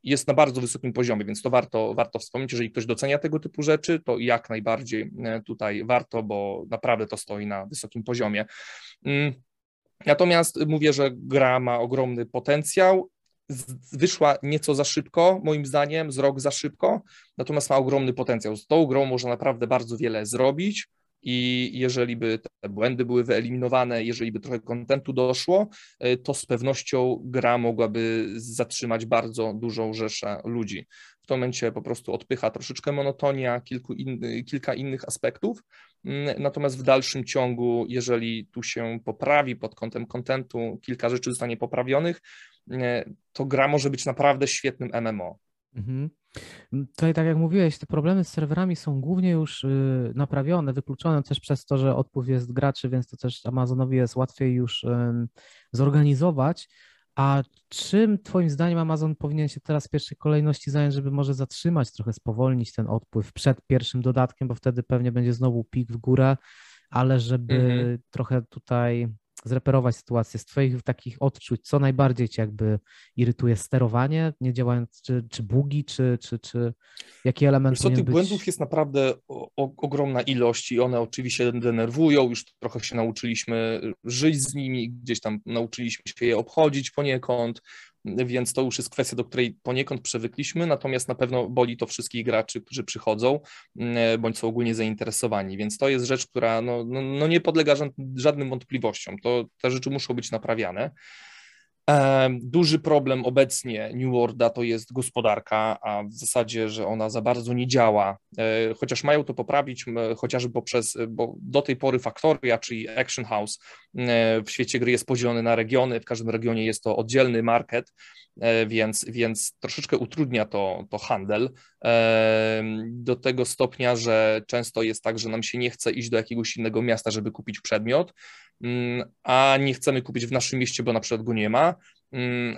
jest na bardzo wysokim poziomie, więc to warto, warto wspomnieć, jeżeli ktoś docenia tego typu rzeczy, to jak najbardziej e, tutaj warto, bo naprawdę to stoi na wysokim poziomie. Mm. Natomiast mówię, że gra ma ogromny potencjał. Wyszła nieco za szybko, moim zdaniem, z rok za szybko, natomiast ma ogromny potencjał. Z tą grą można naprawdę bardzo wiele zrobić i jeżeli by te błędy były wyeliminowane, jeżeli by trochę kontentu doszło, y, to z pewnością gra mogłaby zatrzymać bardzo dużą rzeszę ludzi. W tym momencie po prostu odpycha troszeczkę monotonia, kilku in, kilka innych aspektów, mm, natomiast w dalszym ciągu, jeżeli tu się poprawi pod kątem kontentu, kilka rzeczy zostanie poprawionych, y, to gra może być naprawdę świetnym MMO. Mhm. Tutaj, tak jak mówiłeś, te problemy z serwerami są głównie już y, naprawione, wykluczone też przez to, że odpływ jest graczy, więc to też Amazonowi jest łatwiej już zorganizować. A czym Twoim zdaniem Amazon powinien się teraz w pierwszej kolejności zająć, żeby może zatrzymać, trochę spowolnić ten odpływ przed pierwszym dodatkiem, bo wtedy pewnie będzie znowu pik w górę, ale żeby mhm. trochę tutaj zreperować sytuację z Twoich takich odczuć, co najbardziej Cię jakby irytuje? Sterowanie, nie działając, czy, czy bugi, czy, czy, czy jaki element co, tych być... błędów jest naprawdę o, o, ogromna ilość i one oczywiście denerwują, już trochę się nauczyliśmy żyć z nimi, gdzieś tam nauczyliśmy się je obchodzić poniekąd, więc to już jest kwestia, do której poniekąd przywykliśmy, natomiast na pewno boli to wszystkich graczy, którzy przychodzą mm, bądź są ogólnie zainteresowani, więc to jest rzecz, która no, no, no nie podlega żadnym wątpliwościom. To te rzeczy muszą być naprawiane. Duży problem obecnie New Worlda to jest gospodarka, a w zasadzie, że ona za bardzo nie działa, e, chociaż mają to poprawić chociażby poprzez, bo do tej pory Factoria, czyli Action House w świecie gry jest podzielony na regiony, w każdym regionie jest to oddzielny market więc, więc troszeczkę utrudnia to, to handel do tego stopnia, że często jest tak, że nam się nie chce iść do jakiegoś innego miasta, żeby kupić przedmiot, mm, a nie chcemy kupić w naszym mieście, bo na przykład go nie ma,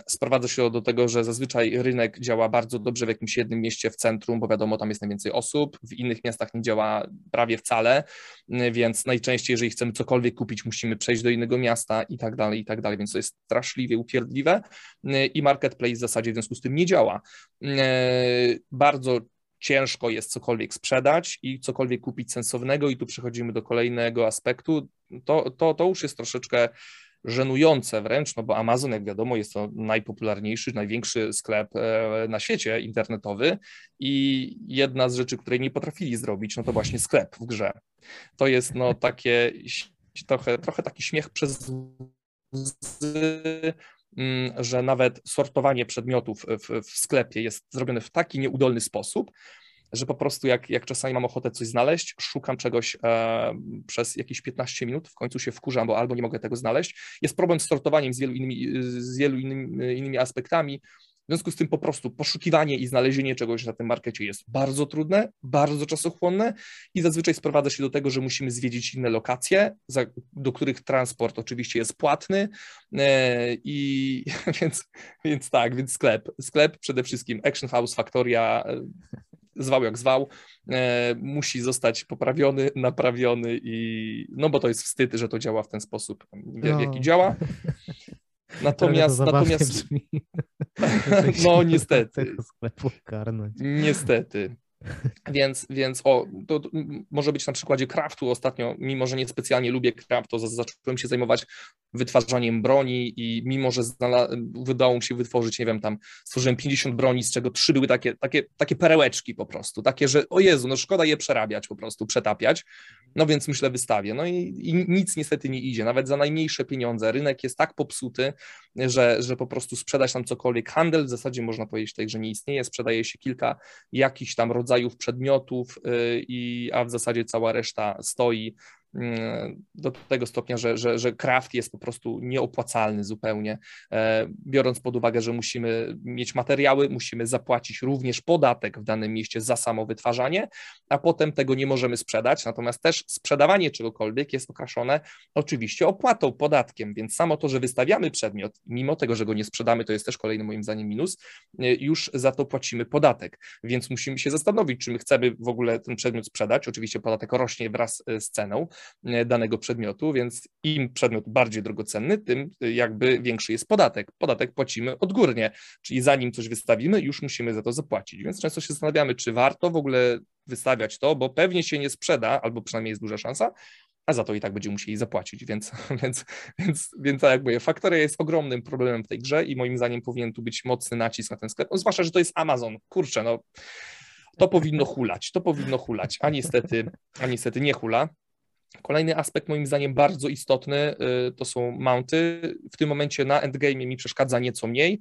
sprowadza się do tego, że zazwyczaj rynek działa bardzo dobrze w jakimś jednym mieście w centrum, bo wiadomo, tam jest najwięcej osób, w innych miastach nie działa prawie wcale, mm, więc najczęściej, jeżeli chcemy cokolwiek kupić, musimy przejść do innego miasta i tak dalej, i tak dalej, więc to jest straszliwie upierdliwe mm, i marketplace w zasadzie w związku z tym nie działa. Bardzo ciężko jest cokolwiek sprzedać i cokolwiek kupić sensownego i tu przechodzimy do kolejnego aspektu, to, to, to już jest troszeczkę żenujące wręcz, no bo Amazon, jak wiadomo, jest to najpopularniejszy, największy sklep e, na świecie internetowy i jedna z rzeczy, której nie potrafili zrobić, no to właśnie sklep w grze. To jest no takie trochę, trochę taki śmiech przez mm, że nawet sortowanie przedmiotów w, w sklepie jest zrobione w taki nieudolny sposób, że po prostu jak, jak czasami mam ochotę coś znaleźć, szukam czegoś e, przez jakieś 15 minut, w końcu się wkurzam, bo albo nie mogę tego znaleźć. Jest problem z sortowaniem z wielu innymi, z wielu innymi, innymi aspektami. W związku z tym po prostu poszukiwanie i znalezienie czegoś na tym markecie jest bardzo trudne, bardzo czasochłonne i zazwyczaj sprowadza się do tego, że musimy zwiedzić inne lokacje, za, do których transport oczywiście jest płatny e, i więc, więc tak, więc sklep. Sklep przede wszystkim Action House, Factoria, zwał jak zwał, e, musi zostać poprawiony, naprawiony i no bo to jest wstyd, że to działa w ten sposób, w, no. jaki działa. Natomiast, natomiast no niestety. Niestety. Więc, więc o, to, może być na przykładzie craftu. Ostatnio, mimo że nie specjalnie lubię craft, to zacząłem się zajmować wytwarzaniem broni i mimo, że udało mi się wytworzyć, nie wiem, tam stworzyłem 50 broni, z czego trzy były takie, takie, takie perełeczki po prostu, takie, że o Jezu, no szkoda je przerabiać po prostu, przetapiać, no więc myślę wystawię. No i, i nic niestety nie idzie, nawet za najmniejsze pieniądze. Rynek jest tak popsuty, że, że po prostu sprzedać tam cokolwiek. Handel w zasadzie można powiedzieć tak, że nie istnieje, sprzedaje się kilka jakichś tam rodzajów przedmiotów, y, a w zasadzie cała reszta stoi do tego stopnia, że, że, że craft jest po prostu nieopłacalny zupełnie, e, biorąc pod uwagę, że musimy mieć materiały, musimy zapłacić również podatek w danym mieście za samo wytwarzanie, a potem tego nie możemy sprzedać, natomiast też sprzedawanie czegokolwiek jest okraszone oczywiście opłatą, podatkiem, więc samo to, że wystawiamy przedmiot, mimo tego, że go nie sprzedamy, to jest też kolejny moim zdaniem minus, e, już za to płacimy podatek, więc musimy się zastanowić, czy my chcemy w ogóle ten przedmiot sprzedać, oczywiście podatek rośnie wraz e, z ceną, danego przedmiotu, więc im przedmiot bardziej drogocenny, tym e, jakby większy jest podatek. Podatek płacimy odgórnie, czyli zanim coś wystawimy, już musimy za to zapłacić. Więc często się zastanawiamy, czy warto w ogóle wystawiać to, bo pewnie się nie sprzeda, albo przynajmniej jest duża szansa, a za to i tak będziemy musieli zapłacić, więc, więc, więc, więc tak jak mówię, Faktoria jest ogromnym problemem w tej grze i moim zdaniem powinien tu być mocny nacisk na ten sklep, no, zwłaszcza, że to jest Amazon, kurczę, no to powinno hulać, to powinno hulać, a niestety, a niestety nie hula. Kolejny aspekt moim zdaniem bardzo istotny y, to są mounty. W tym momencie na endgame mi przeszkadza nieco mniej,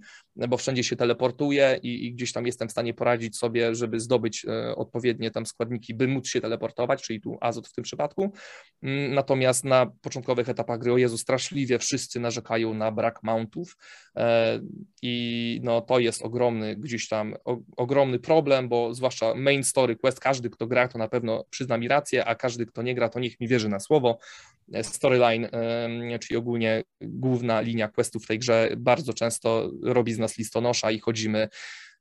bo wszędzie się teleportuję i, i, gdzieś tam jestem w stanie poradzić sobie, żeby zdobyć y, odpowiednie tam składniki, by móc się teleportować, czyli tu azot w tym przypadku. Mm, natomiast na początkowych etapach gry, o Jezu, straszliwie wszyscy narzekają na brak mountów e, i no to jest ogromny gdzieś tam o, ogromny problem, bo zwłaszcza main story quest, każdy kto gra to na pewno przyzna mi rację, a każdy kto nie gra to niech mi wie, wierzy na słowo. Storyline, czyli ogólnie główna linia questów w tej grze bardzo często robi z nas listonosza i chodzimy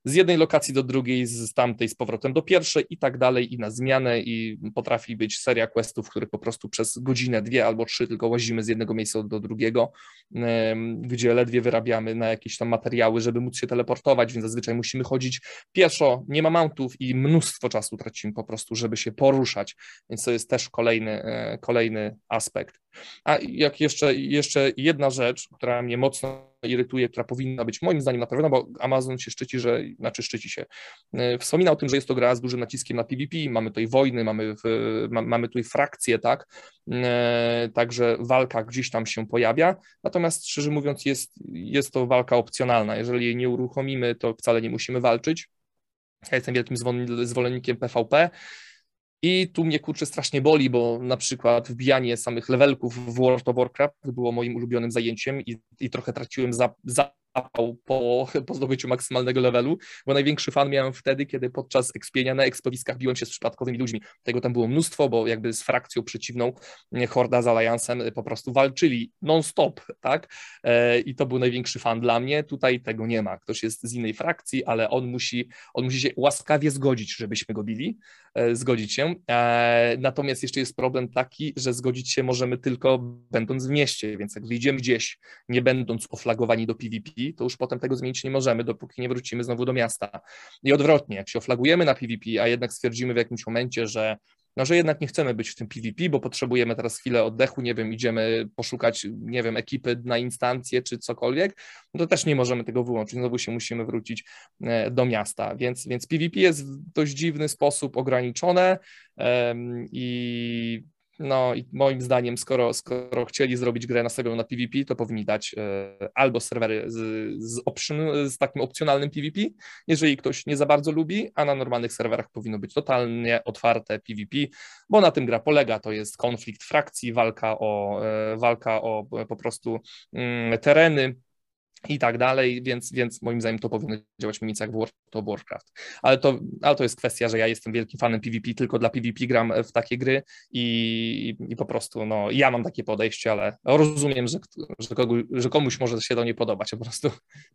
z jednej lokacji do drugiej, z tamtej z powrotem do pierwszej i tak dalej i na zmianę i potrafi być seria questów, w których po prostu przez godzinę, dwie albo trzy tylko łazimy z jednego miejsca do drugiego, gdzie ledwie wyrabiamy na jakieś tam materiały, żeby móc się teleportować, więc zazwyczaj musimy chodzić pieszo, nie ma mountów i mnóstwo czasu tracimy po prostu, żeby się poruszać, więc to jest też kolejny, e, kolejny aspekt. A jak jeszcze, jeszcze jedna rzecz, która mnie mocno irytuje, która powinna być moim zdaniem naprawiona, bo Amazon się szczyci, że, znaczy szczyci się. E, wspomina o tym, że jest to gra z dużym naciskiem na PvP, mamy tutaj wojny, mamy, w, ma, mamy tutaj frakcje, tak, e, także walka gdzieś tam się pojawia, natomiast szczerze mówiąc jest, jest to walka opcjonalna, jeżeli jej nie uruchomimy, to wcale nie musimy walczyć. Ja jestem wielkim zwolennikiem PvP, i tu mnie kurczę strasznie boli, bo na przykład wbijanie samych levelków w World of Warcraft było moim ulubionym zajęciem i, i trochę traciłem za, za po, po zdobyciu maksymalnego levelu, bo największy fan miałem wtedy, kiedy podczas ekspienia na eksplowiskach biłem się z przypadkowymi ludźmi. Tego tam było mnóstwo, bo jakby z frakcją przeciwną Horda z Alliancem po prostu walczyli non-stop, tak? E, I to był największy fan dla mnie. Tutaj tego nie ma. Ktoś jest z innej frakcji, ale on musi, on musi się łaskawie zgodzić, żebyśmy go bili, e, zgodzić się. E, natomiast jeszcze jest problem taki, że zgodzić się możemy tylko będąc w mieście, więc jak wyjdziemy gdzieś, nie będąc oflagowani do PvP, to już potem tego zmienić nie możemy, dopóki nie wrócimy znowu do miasta. I odwrotnie, jak się oflagujemy na PvP, a jednak stwierdzimy w jakimś momencie, że no, że jednak nie chcemy być w tym PvP, bo potrzebujemy teraz chwilę oddechu, nie wiem, idziemy poszukać, nie wiem, ekipy na instancję czy cokolwiek, no to też nie możemy tego wyłączyć, znowu się musimy wrócić e, do miasta, więc, więc PvP jest w dość dziwny sposób ograniczone um, i no i moim zdaniem, skoro, skoro chcieli zrobić grę nastawioną na PvP, to powinni dać e, albo serwery z, z, option, z takim opcjonalnym PvP, jeżeli ktoś nie za bardzo lubi, a na normalnych serwerach powinno być totalnie otwarte PvP, bo na tym gra polega, to jest konflikt frakcji, walka o, e, walka o po prostu mm, tereny, i tak dalej, więc, więc moim zdaniem to powinno działać mniej więcej jak w World of Warcraft. Ale to, ale to jest kwestia, że ja jestem wielkim fanem PvP, tylko dla PvP gram w takie gry i, i po prostu no, ja mam takie podejście, ale rozumiem, że, że, że komuś może się to nie podobać po prostu.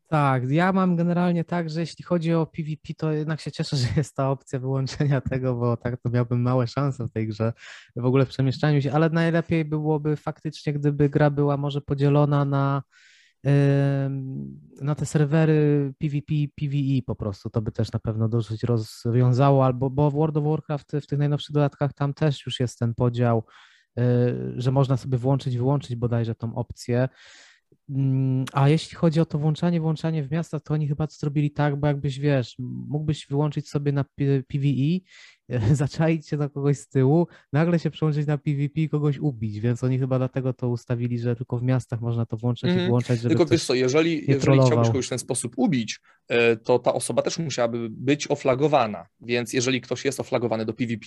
Tak, ja mam generalnie tak, że jeśli chodzi o PvP, to jednak się cieszę, że jest ta opcja wyłączenia tego, bo tak to miałbym małe szanse w tej grze, w ogóle w przemieszczaniu się, ale najlepiej byłoby faktycznie, gdyby gra była może podzielona na na te serwery PvP, PvE po prostu, to by też na pewno dosyć rozwiązało, albo bo w World of Warcraft w tych najnowszych dodatkach tam też już jest ten podział, y, że można sobie włączyć, wyłączyć bodajże tą opcję. Mm, a jeśli chodzi o to włączanie, włączanie w miasta, to oni chyba to zrobili tak, bo jakbyś wiesz, mógłbyś wyłączyć sobie na PvE, zaczaić się na kogoś z tyłu, nagle się przełączyć na PvP i kogoś ubić, więc oni chyba dlatego to ustawili, że tylko w miastach można to włączać mm. i mhm. włączać, żeby Tylko wiesz co, jeżeli, jeżeli chciałbyś kogoś w ten sposób ubić, e, to ta osoba też musiałaby być oflagowana, więc jeżeli ktoś jest oflagowany do PvP,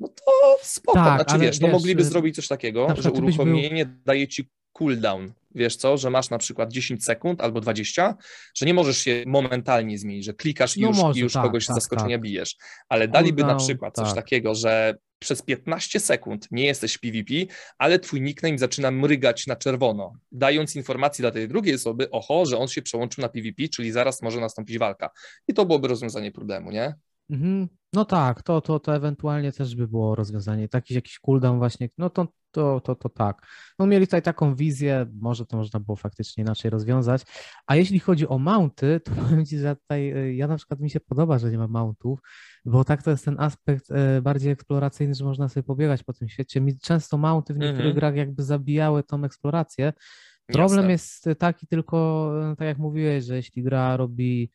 no to spoko, tak, znaczy wiesz, no mogliby e, zrobić coś takiego, że uruchomienie był... daje ci cooldown, wiesz co, że masz na przykład 10 sekund albo 20, że nie możesz się momentalnie zmienić, że klikasz i no już, może, i już tak, kogoś tak, z zaskoczenia tak. bijesz, ale daliby cooldown, na przykład coś tak. takiego, że przez 15 sekund nie jesteś PvP, ale twój nickname zaczyna mrygać na czerwono, dając informację dla tej drugiej osoby, oho, że on się przełączył na PvP, czyli zaraz może nastąpić walka. I to byłoby rozwiązanie problemu, nie? Mhm. No tak, to, to, to ewentualnie też by było rozwiązanie. Taki jakiś cooldown właśnie, no to, to, to, to tak. No mieli tutaj taką wizję, może to można było faktycznie inaczej rozwiązać. A jeśli chodzi o mounty, to powiem Ci, że tutaj y, ja na przykład mi się podoba, że nie ma mountów, bo tak to jest ten aspekt y, bardziej eksploracyjny, że można sobie pobiegać po tym świecie. Mi często mounty w niektórych mhm. grach jakby zabijały tą eksplorację. Problem Jasne. jest taki tylko, y, tak jak mówiłeś, że jeśli gra robi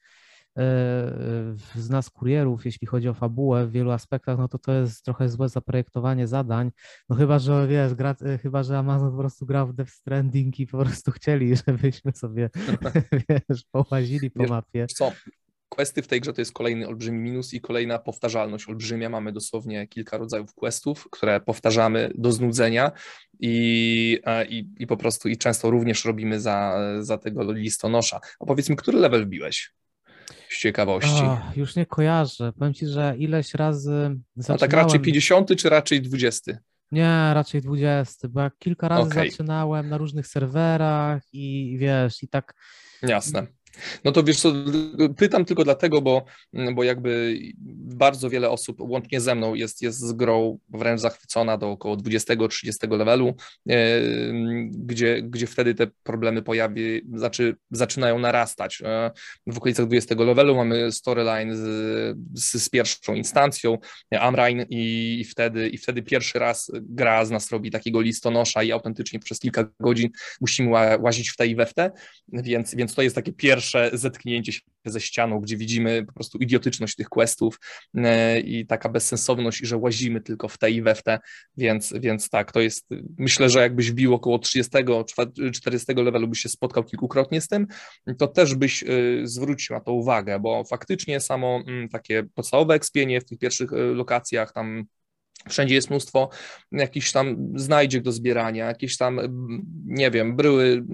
z nas kurierów, jeśli chodzi o fabułę w wielu aspektach, no to to jest trochę złe zaprojektowanie zadań. No chyba, że wiesz, gra, chyba, że Amazon po prostu grał w Death Stranding i po prostu chcieli, żebyśmy sobie, wiesz, połazili po mapie. Co? Questy w tej grze to jest kolejny olbrzymi minus i kolejna powtarzalność olbrzymia. Mamy dosłownie kilka rodzajów questów, które powtarzamy do znudzenia i, i, i po prostu i często również robimy za, za tego listonosza. A powiedz mi, który level wbiłeś? Z ciekawości. O, już nie kojarzę. Powiem ci, że ileś razy zaczynałem... A tak raczej 50 czy raczej 20? Nie, raczej 20, bo jak kilka razy okay. zaczynałem na różnych serwerach i wiesz, i tak... Jasne. No to wiesz co, pytam tylko dlatego, bo, bo jakby bardzo wiele osób, łącznie ze mną, jest, jest z grą wręcz zachwycona do około 20-30 levelu, e, gdzie, gdzie wtedy te problemy pojawi, znaczy zaczynają narastać. E, w okolicach 20 levelu mamy storyline z, z, z pierwszą instancją, Amrain i, i, wtedy, i wtedy pierwszy raz gra z nas robi takiego listonosza i autentycznie przez kilka godzin musimy łazić w tej i we w te, więc, więc to jest takie pierwsze pierwsze zetknięcie się ze ścianą, gdzie widzimy po prostu idiotyczność tych questów e, i taka bezsensowność, i że łazimy tylko w te i we w te, więc, więc tak, to jest, myślę, że jakbyś wbił około 30, 40 levelu, byś się spotkał kilkukrotnie z tym, to też byś e, zwrócił na to uwagę, bo faktycznie samo mm, takie podstawowe ekspienie w tych pierwszych e, lokacjach, tam Wszędzie jest mnóstwo jakichś tam znajdziek do zbierania, jakieś tam, nie wiem, bryły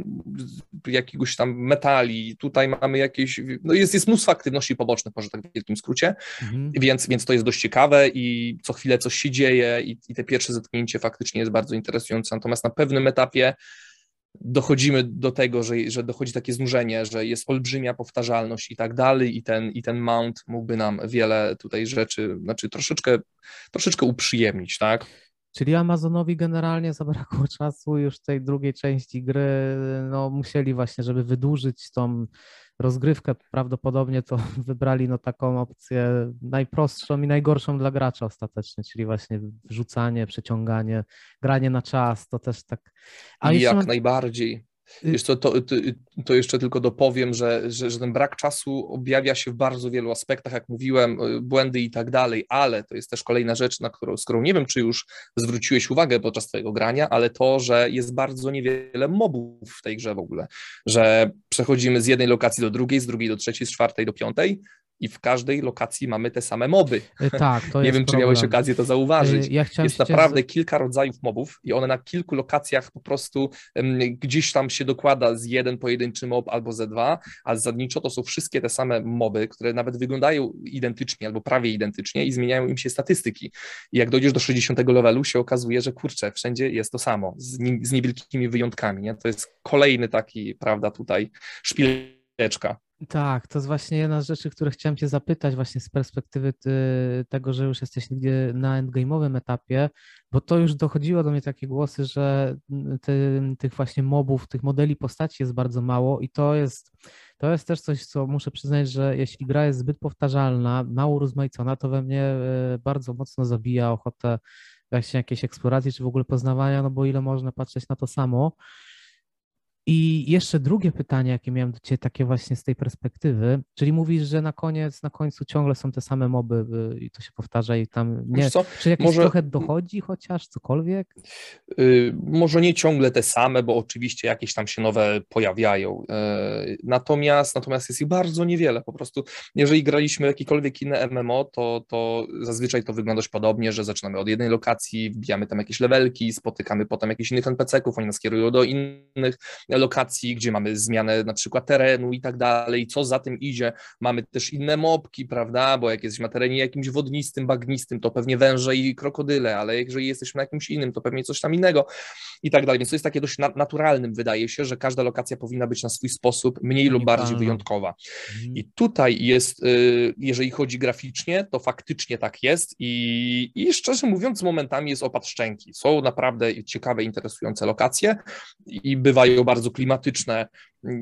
jakiegoś tam metali. Tutaj mamy jakieś, no jest, jest mnóstwo aktywności pobocznych, może tak w wielkim skrócie, mhm. więc, więc to jest dość ciekawe i co chwilę coś się dzieje i, i te pierwsze zetknięcie faktycznie jest bardzo interesujące. Natomiast na pewnym etapie dochodzimy do tego, że, że dochodzi takie znużenie, że jest olbrzymia powtarzalność i tak dalej i ten, i ten mount mógłby nam wiele tutaj rzeczy, znaczy troszeczkę, troszeczkę uprzyjemnić, tak? Czyli Amazonowi generalnie zabrakło czasu już tej drugiej części gry, no musieli właśnie, żeby wydłużyć tą rozgrywkę prawdopodobnie to wybrali no taką opcję najprostszą i najgorszą dla gracza ostatecznie, czyli właśnie wrzucanie, przeciąganie, granie na czas, to też tak... A Jak mam... najbardziej. Y- Wiesz to, to, to, jeszcze tylko dopowiem, że, że, że, ten brak czasu objawia się w bardzo wielu aspektach, jak mówiłem, y, błędy i tak dalej, ale to jest też kolejna rzecz, na którą, z którą nie wiem, czy już zwróciłeś uwagę podczas twojego grania, ale to, że jest bardzo niewiele mobów w tej grze w ogóle, że przechodzimy z jednej lokacji do drugiej, z drugiej do trzeciej, z czwartej do piątej, i w każdej lokacji mamy te same moby. E, tak, to Nie jest wiem, czy problem. miałeś okazję to zauważyć. E, ja jest naprawdę z... kilka rodzajów mobów i one na kilku lokacjach po prostu um, gdzieś tam się dokłada z jeden pojedynczy mob albo ze dwa, a zasadniczo to są wszystkie te same moby, które nawet wyglądają identycznie albo prawie identycznie i zmieniają im się statystyki. I jak dojdziesz do 60 levelu się okazuje, że kurczę, wszędzie jest to samo, z, z niewielkimi wyjątkami. Nie? To jest kolejny taki, prawda, tutaj szpileczka. Tak, to jest właśnie jedna z rzeczy, które chciałem Cię zapytać właśnie z perspektywy tego, że już jesteś na endgame'owym etapie, bo to już dochodziło do mnie takie głosy, że ty, tych właśnie mobów, tych modeli postaci jest bardzo mało i to jest, to jest też coś, co muszę przyznać, że jeśli gra jest zbyt powtarzalna, mało rozmaicona, to we mnie e, bardzo mocno zabija ochotę właśnie jakiejś eksploracji czy w ogóle poznawania, no bo ile można patrzeć na to samo. I jeszcze drugie pytanie, jakie miałem do Ciebie, takie właśnie z tej perspektywy, czyli mówisz, że na koniec, na końcu ciągle są te same moby y, i to się powtarza i tam nie, czy jakieś może, trochę dochodzi chociaż, cokolwiek? Yy, może nie ciągle te same, bo oczywiście jakieś tam się nowe pojawiają, yy, natomiast, natomiast jest ich bardzo niewiele, po prostu jeżeli graliśmy jakiekolwiek inne MMO, to, to zazwyczaj to wygląda dość podobnie, że zaczynamy od jednej lokacji, wbijamy tam jakieś levelki, spotykamy potem jakichś innych NPC-ków, oni nas kierują do innych lokacji, gdzie mamy zmianę na przykład terenu i tak dalej, co za tym idzie, mamy też inne mopki, prawda, bo jak jesteśmy na terenie jakimś wodnistym, bagnistym, to pewnie węże i krokodyle, ale jeżeli jesteśmy na jakimś innym, to pewnie coś tam innego i tak dalej, więc to jest takie dość naturalnym, wydaje się, że każda lokacja powinna być na swój sposób mniej lub bardziej wyjątkowa. Mhm. I tutaj jest, y, jeżeli chodzi graficznie, to faktycznie tak jest i, i szczerze mówiąc momentami jest opad szczęki. Są naprawdę ciekawe, interesujące lokacje i bywają bardzo klimatyczne,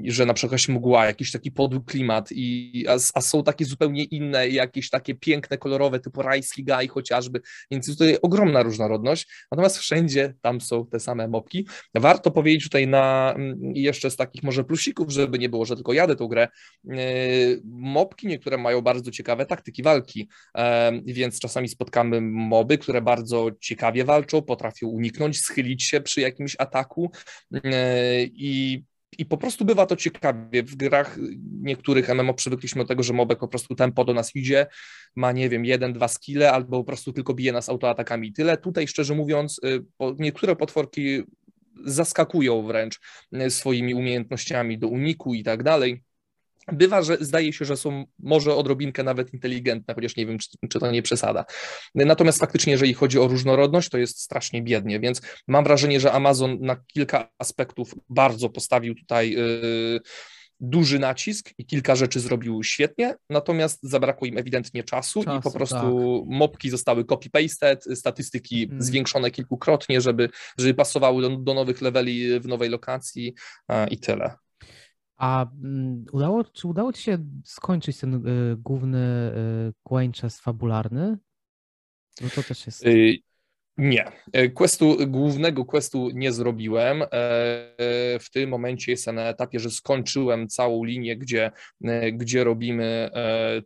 że na przykład się mgła, jakiś taki podły klimat, i, a, a, są takie zupełnie inne, jakieś takie piękne, kolorowe, typu rajski gaj chociażby, więc tutaj ogromna różnorodność, natomiast wszędzie tam są te same mopki. Warto powiedzieć tutaj na jeszcze z takich może plusików, żeby nie było, że tylko jadę tą grę, e, mopki niektóre mają bardzo ciekawe taktyki walki, więc czasami spotkamy moby, które bardzo ciekawie walczą, potrafią uniknąć, schylić się przy jakimś ataku e, i i po prostu bywa to ciekawie. W grach niektórych MMO przywykliśmy do tego, że mobek po prostu tempo do nas idzie, ma, nie wiem, jeden, dwa skille, albo po prostu tylko bije nas autoatakami tyle. Tutaj, szczerze mówiąc, y, niektóre potworki zaskakują wręcz y, swoimi umiejętnościami do uniku i tak dalej. Bywa, że zdaje się, że są może odrobinkę nawet inteligentne, chociaż nie wiem, czy, czy, to nie przesada. Natomiast faktycznie, jeżeli chodzi o różnorodność, to jest strasznie biednie, więc mam wrażenie, że Amazon na kilka aspektów bardzo postawił tutaj. Yy, duży nacisk i kilka rzeczy zrobił świetnie, natomiast zabrakło im ewidentnie czasu, czasu i po prostu tak. mopki zostały copy-pasted, statystyki hmm. zwiększone kilkukrotnie, żeby, żeby pasowały do, do nowych leveli w nowej lokacji i tyle. A mm, udało, czy udało Ci się skończyć ten y, główny y, fabularny? No to też jest. Y, Nie. E, questu, głównego questu nie zrobiłem. E, w tym momencie jestem na etapie, że skończyłem całą linię, gdzie, e, gdzie robimy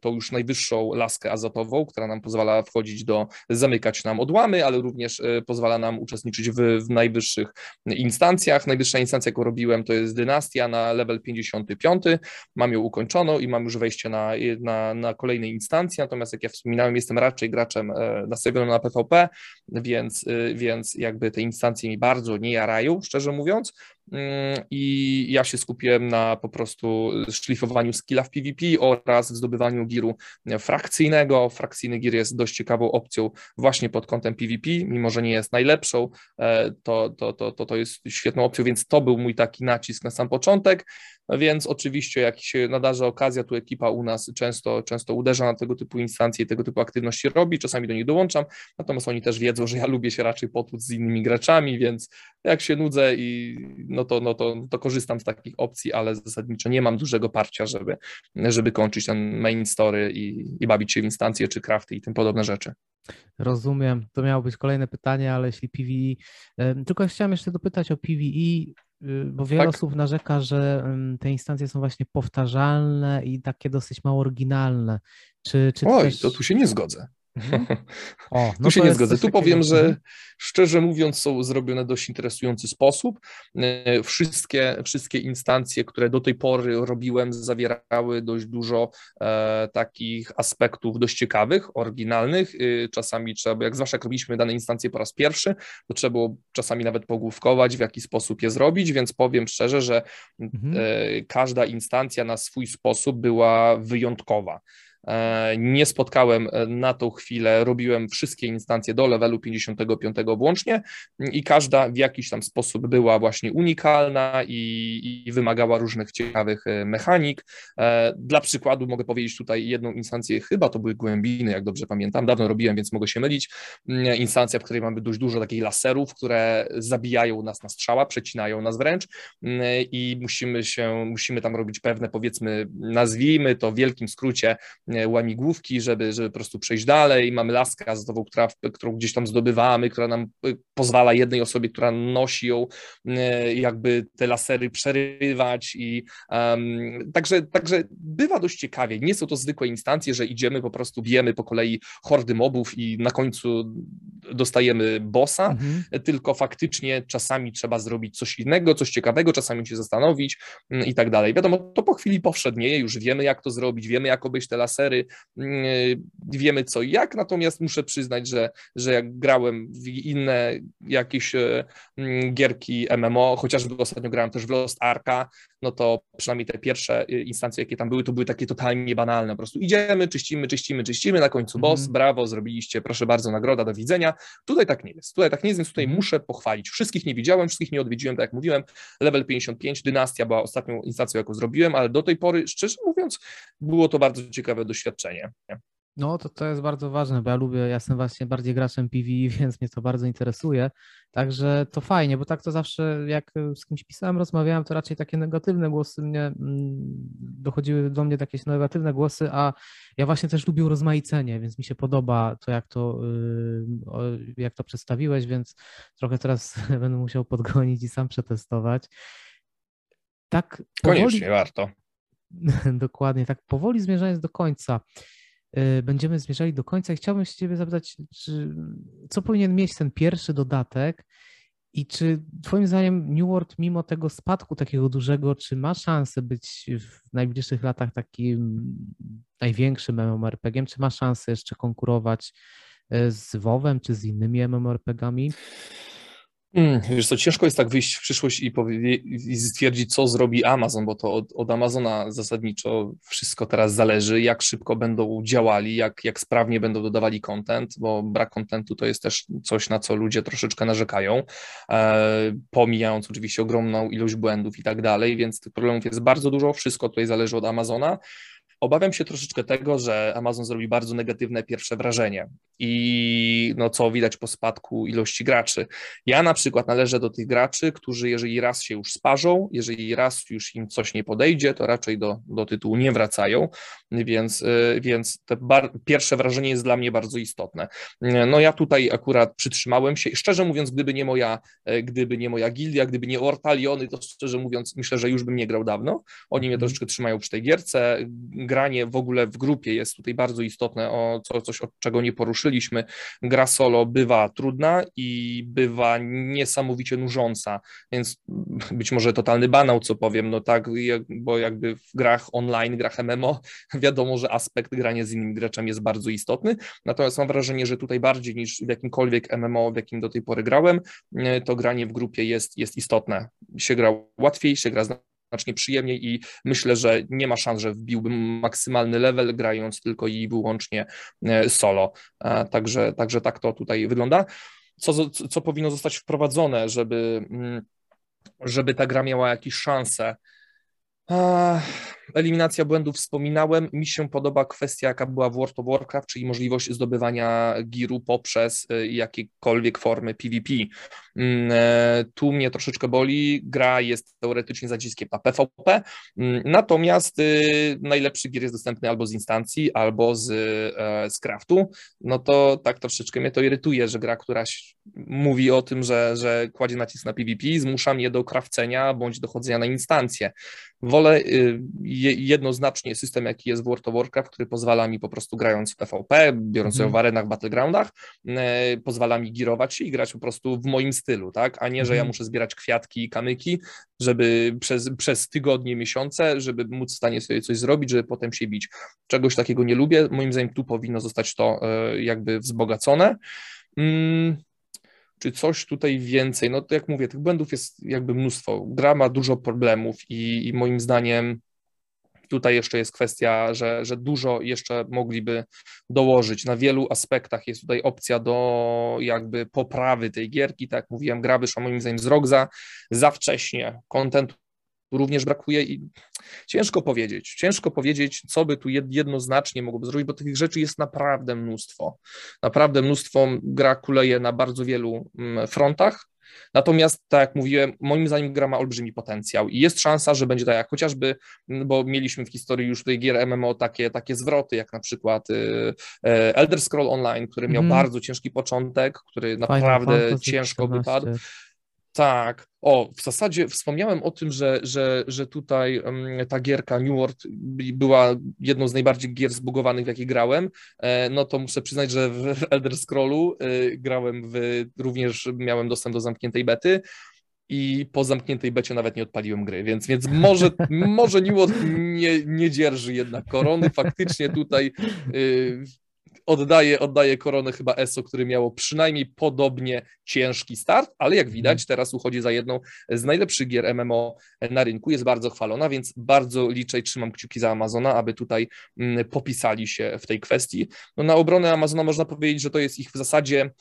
tą już najwyższą laskę azotową, która nam pozwala wchodzić do, zamykać nam odłamy, ale również pozwala nam uczestniczyć w, w najwyższych instancjach. Najwyższa instancja, jaką robiłem, to jest dynastia na level 55. Mam ją ukończoną i mam już wejście na, na, na kolejne instancje. Natomiast, jak ja wspominałem, jestem raczej graczem nastawionym na PvP, więc więc, y, więc jakby te instancje mi bardzo nie jarają, szczerze mówiąc. Mm, I ja się skupiłem na po prostu szlifowaniu skilla w PvP oraz w zdobywaniu giru frakcyjnego. Frakcyjny gir jest dość ciekawą opcją właśnie pod kątem PvP, mimo że nie jest najlepszą, e, to, to, to, to, to jest świetną opcją, więc to był mój taki nacisk na sam początek. Więc oczywiście, jak się nadarza okazja, tu ekipa u nas często, często uderza na tego typu instancje i tego typu aktywności robi, czasami do nich dołączam, natomiast oni też wiedzą, że ja lubię się raczej potłuc z innymi graczami, więc jak się nudzę i no to, no to, to korzystam z takich opcji, ale zasadniczo nie mam dużego parcia, żeby, żeby kończyć ten main story i, i bawić się w instancje czy crafty i tym podobne rzeczy. Rozumiem. To miało być kolejne pytanie, ale jeśli PvE. Tylko chciałem jeszcze dopytać o PvE, y, bo wiele tak. osób narzeka, że te instancje są właśnie powtarzalne i takie dosyć mało oryginalne. Czy, czy Oj, też... to tu się nie zgodzę. Mhm. O, no tu się nie zgodzę. Tu powiem, że mhm. szczerze mówiąc są zrobione w dość interesujący sposób. E, wszystkie, wszystkie instancje, które do tej pory robiłem, zawierały dość dużo e, takich aspektów dość ciekawych, oryginalnych. E, czasami trzeba, jak zwłaszcza jak robiliśmy dane instancje po raz pierwszy, to trzeba było czasami nawet pogłówkować, w jaki sposób je zrobić, więc powiem szczerze, że mhm. e, każda instancja na swój sposób była wyjątkowa. E, nie spotkałem e, na tą chwilę, robiłem wszystkie instancje do levelu 55 włącznie i każda w jakiś tam sposób była właśnie unikalna i, i wymagała różnych ciekawych e, mechanik. Dla przykładu mogę powiedzieć tutaj jedną instancję, chyba to były głębiny, jak dobrze pamiętam, dawno robiłem, więc mogę się mylić. Mm, instancja, w której mamy dość dużo takich laserów, które zabijają nas na strzała, przecinają nas wręcz mm, i musimy się, musimy tam robić pewne powiedzmy, nazwijmy to w wielkim skrócie łamigłówki, żeby, żeby po prostu przejść dalej. Mamy laskę azotową, która, którą gdzieś tam zdobywamy, która nam y, pozwala jednej osobie, która nosi ją, y, jakby te lasery przerywać i um, także, także bywa dość ciekawie. Nie są to zwykłe instancje, że idziemy po prostu, bijemy po kolei hordy mobów i na końcu dostajemy bossa, mhm. tylko faktycznie czasami trzeba zrobić coś innego, coś ciekawego, czasami się zastanowić mm, i tak dalej. Wiadomo, to po chwili powszednieje, już wiemy jak to zrobić, wiemy jak obejść te lasery, Mm, wiemy co i jak, natomiast muszę przyznać, że, że jak grałem w inne jakieś e, mm, gierki MMO, chociażby ostatnio grałem też w Lost Arka, no to przynajmniej te pierwsze e, instancje, jakie tam były, to były takie totalnie banalne. Po prostu idziemy, czyścimy, czyścimy, czyścimy, na końcu boss, mm. brawo, zrobiliście, proszę bardzo, nagroda, do widzenia. Tutaj tak nie jest. Tutaj tak nie jest, więc tutaj mm. muszę pochwalić. Wszystkich nie widziałem, wszystkich nie odwiedziłem, tak jak mówiłem. Level 55, Dynastia była ostatnią instancją, jaką zrobiłem, ale do tej pory, szczerze mówiąc, było to bardzo ciekawe doświadczenie. No, to, to jest bardzo ważne, bo ja lubię, ja jestem właśnie bardziej graczem PvE, więc mnie to bardzo interesuje. Także to fajnie, bo tak to zawsze, jak z kimś pisałem, rozmawiałem, to raczej takie negatywne głosy mnie, mm, dochodziły do mnie jakieś negatywne głosy, a ja właśnie też lubię rozmaicenie, więc mi się podoba to, jak to, y, jak to przedstawiłeś, więc trochę teraz będę musiał podgonić i sam przetestować. Tak. Powoli... Koniecznie warto. Dokładnie, tak powoli zmierzając do końca. Y, będziemy zmierzali do końca i chciałbym się Ciebie zapytać, czy, co powinien mieć ten pierwszy dodatek i czy Twoim zdaniem New World, mimo tego spadku takiego dużego, czy ma szansę być w najbliższych latach takim największym MMORPG-iem, czy ma szansę jeszcze konkurować y, z WoWem, czy z innymi MMORPG-ami? Hmm, wiesz co, ciężko jest tak wyjść w przyszłość i, i stwierdzić, co zrobi Amazon, bo to od, od, Amazona zasadniczo wszystko teraz zależy, jak szybko będą działali, jak, jak sprawnie będą dodawali content, bo brak contentu to jest też coś, na co ludzie troszeczkę narzekają, e, pomijając oczywiście ogromną ilość błędów i tak dalej, więc tych problemów jest bardzo dużo, wszystko tutaj zależy od Amazona. Obawiam się troszeczkę tego, że Amazon zrobi bardzo negatywne pierwsze wrażenie i no co widać po spadku ilości graczy. Ja na przykład należę do tych graczy, którzy jeżeli raz się już sparzą, jeżeli raz już im coś nie podejdzie, to raczej do, do tytułu nie wracają, więc, y, więc te bar- pierwsze wrażenie jest dla mnie bardzo istotne. No ja tutaj akurat przytrzymałem się, szczerze mówiąc, gdyby nie moja, e, gdyby nie moja gildia, gdyby nie Ortaliony, to szczerze mówiąc myślę, że już bym nie grał dawno. Oni mnie mhm. troszeczkę trzymają przy tej gierce. Granie w ogóle w grupie jest tutaj bardzo istotne, o co, coś od czego nie poruszyliśmy. Gra solo bywa trudna i bywa niesamowicie nużąca, więc być może totalny banał, co powiem, no tak, bo jakby w grach online, grach MMO wiadomo, że aspekt grania z innymi graczami jest bardzo istotny, natomiast mam wrażenie, że tutaj bardziej niż w jakimkolwiek MMO, w jakim do tej pory grałem, to granie w grupie jest, jest istotne. Się gra łatwiej, się gra znacznie przyjemniej i myślę, że nie ma szans, że wbiłbym maksymalny level grając tylko i wyłącznie e, solo. E, także, także tak to tutaj wygląda. Co, co powinno zostać wprowadzone, żeby, mm, żeby ta gra miała jakieś szanse? Eliminacja błędów wspominałem. Mi się podoba kwestia, jaka była w World of Warcraft, czyli możliwość zdobywania giru poprzez y, jakiekolwiek formy PvP. Mm, e, tu mnie troszeczkę boli. Gra jest teoretycznie zaciskiem na PvP, mm, natomiast y, najlepszy gier jest dostępny albo z instancji, albo z, e, z craftu. No to tak troszeczkę mnie to irytuje, że gra, która mówi o tym, że, że kładzie nacisk na PvP, zmusza mnie do krawcenia bądź dochodzenia na instancje. Wolę y, jednoznacznie system, jaki jest w World of Warcraft, który pozwala mi po prostu grając w PvP, biorąc mm. w arenach, battlegroundach, e, pozwala mi girować się i grać po prostu w moim stylu, tak, a nie, że ja mhm. muszę zbierać kwiatki i kamyki, żeby przez, przez tygodnie, miesiące, żeby móc w stanie sobie coś zrobić, żeby potem się bić. Czegoś takiego nie lubię, moim zdaniem tu powinno zostać to e, jakby wzbogacone. Mm, czy coś tutaj więcej? No to jak mówię, tych błędów jest jakby mnóstwo. Gra ma dużo problemów i, i moim zdaniem tutaj jeszcze jest kwestia, że, że dużo jeszcze mogliby dołożyć. Na wielu aspektach jest tutaj opcja do jakby poprawy tej gierki. Tak jak mówiłem, gra wyszła moim zdaniem z rok za, za wcześnie. Kontentu również brakuje i ciężko powiedzieć, ciężko powiedzieć, co by tu jednoznacznie mogłoby zrobić, bo tych rzeczy jest naprawdę mnóstwo. Naprawdę mnóstwo gra kuleje na bardzo wielu mm, frontach, Natomiast, tak jak mówiłem, moim zdaniem gra ma olbrzymi potencjał i jest szansa, że będzie tak jak chociażby, mm, bo mieliśmy w historii już tej gier MMO takie, takie zwroty, jak na przykład y, y, Elder Scroll Online, który miał mm. bardzo ciężki początek, który naprawdę ciężko wypadł. Tak. O, w zasadzie wspomniałem o tym, że, że, że tutaj ta gierka New World była jedną z najbardziej gier zbugowanych, w jakie grałem. E, no to muszę przyznać, że w Elder Scrollu e, grałem w, również miałem dostęp do zamkniętej bety i po zamkniętej becie nawet nie odpaliłem gry, więc, więc może, może New World nie, nie dzierży jednak korony. Faktycznie tutaj y, oddaje, oddaje koronę chyba ESO, który miało przynajmniej podobnie ciężki start, ale jak widać mhm. teraz uchodzi za jedną z najlepszych gier MMO na rynku, jest bardzo chwalona, więc bardzo liczę i trzymam kciuki za Amazona, aby tutaj mm, popisali się w tej kwestii. No na obronę Amazona można powiedzieć, że to jest ich w zasadzie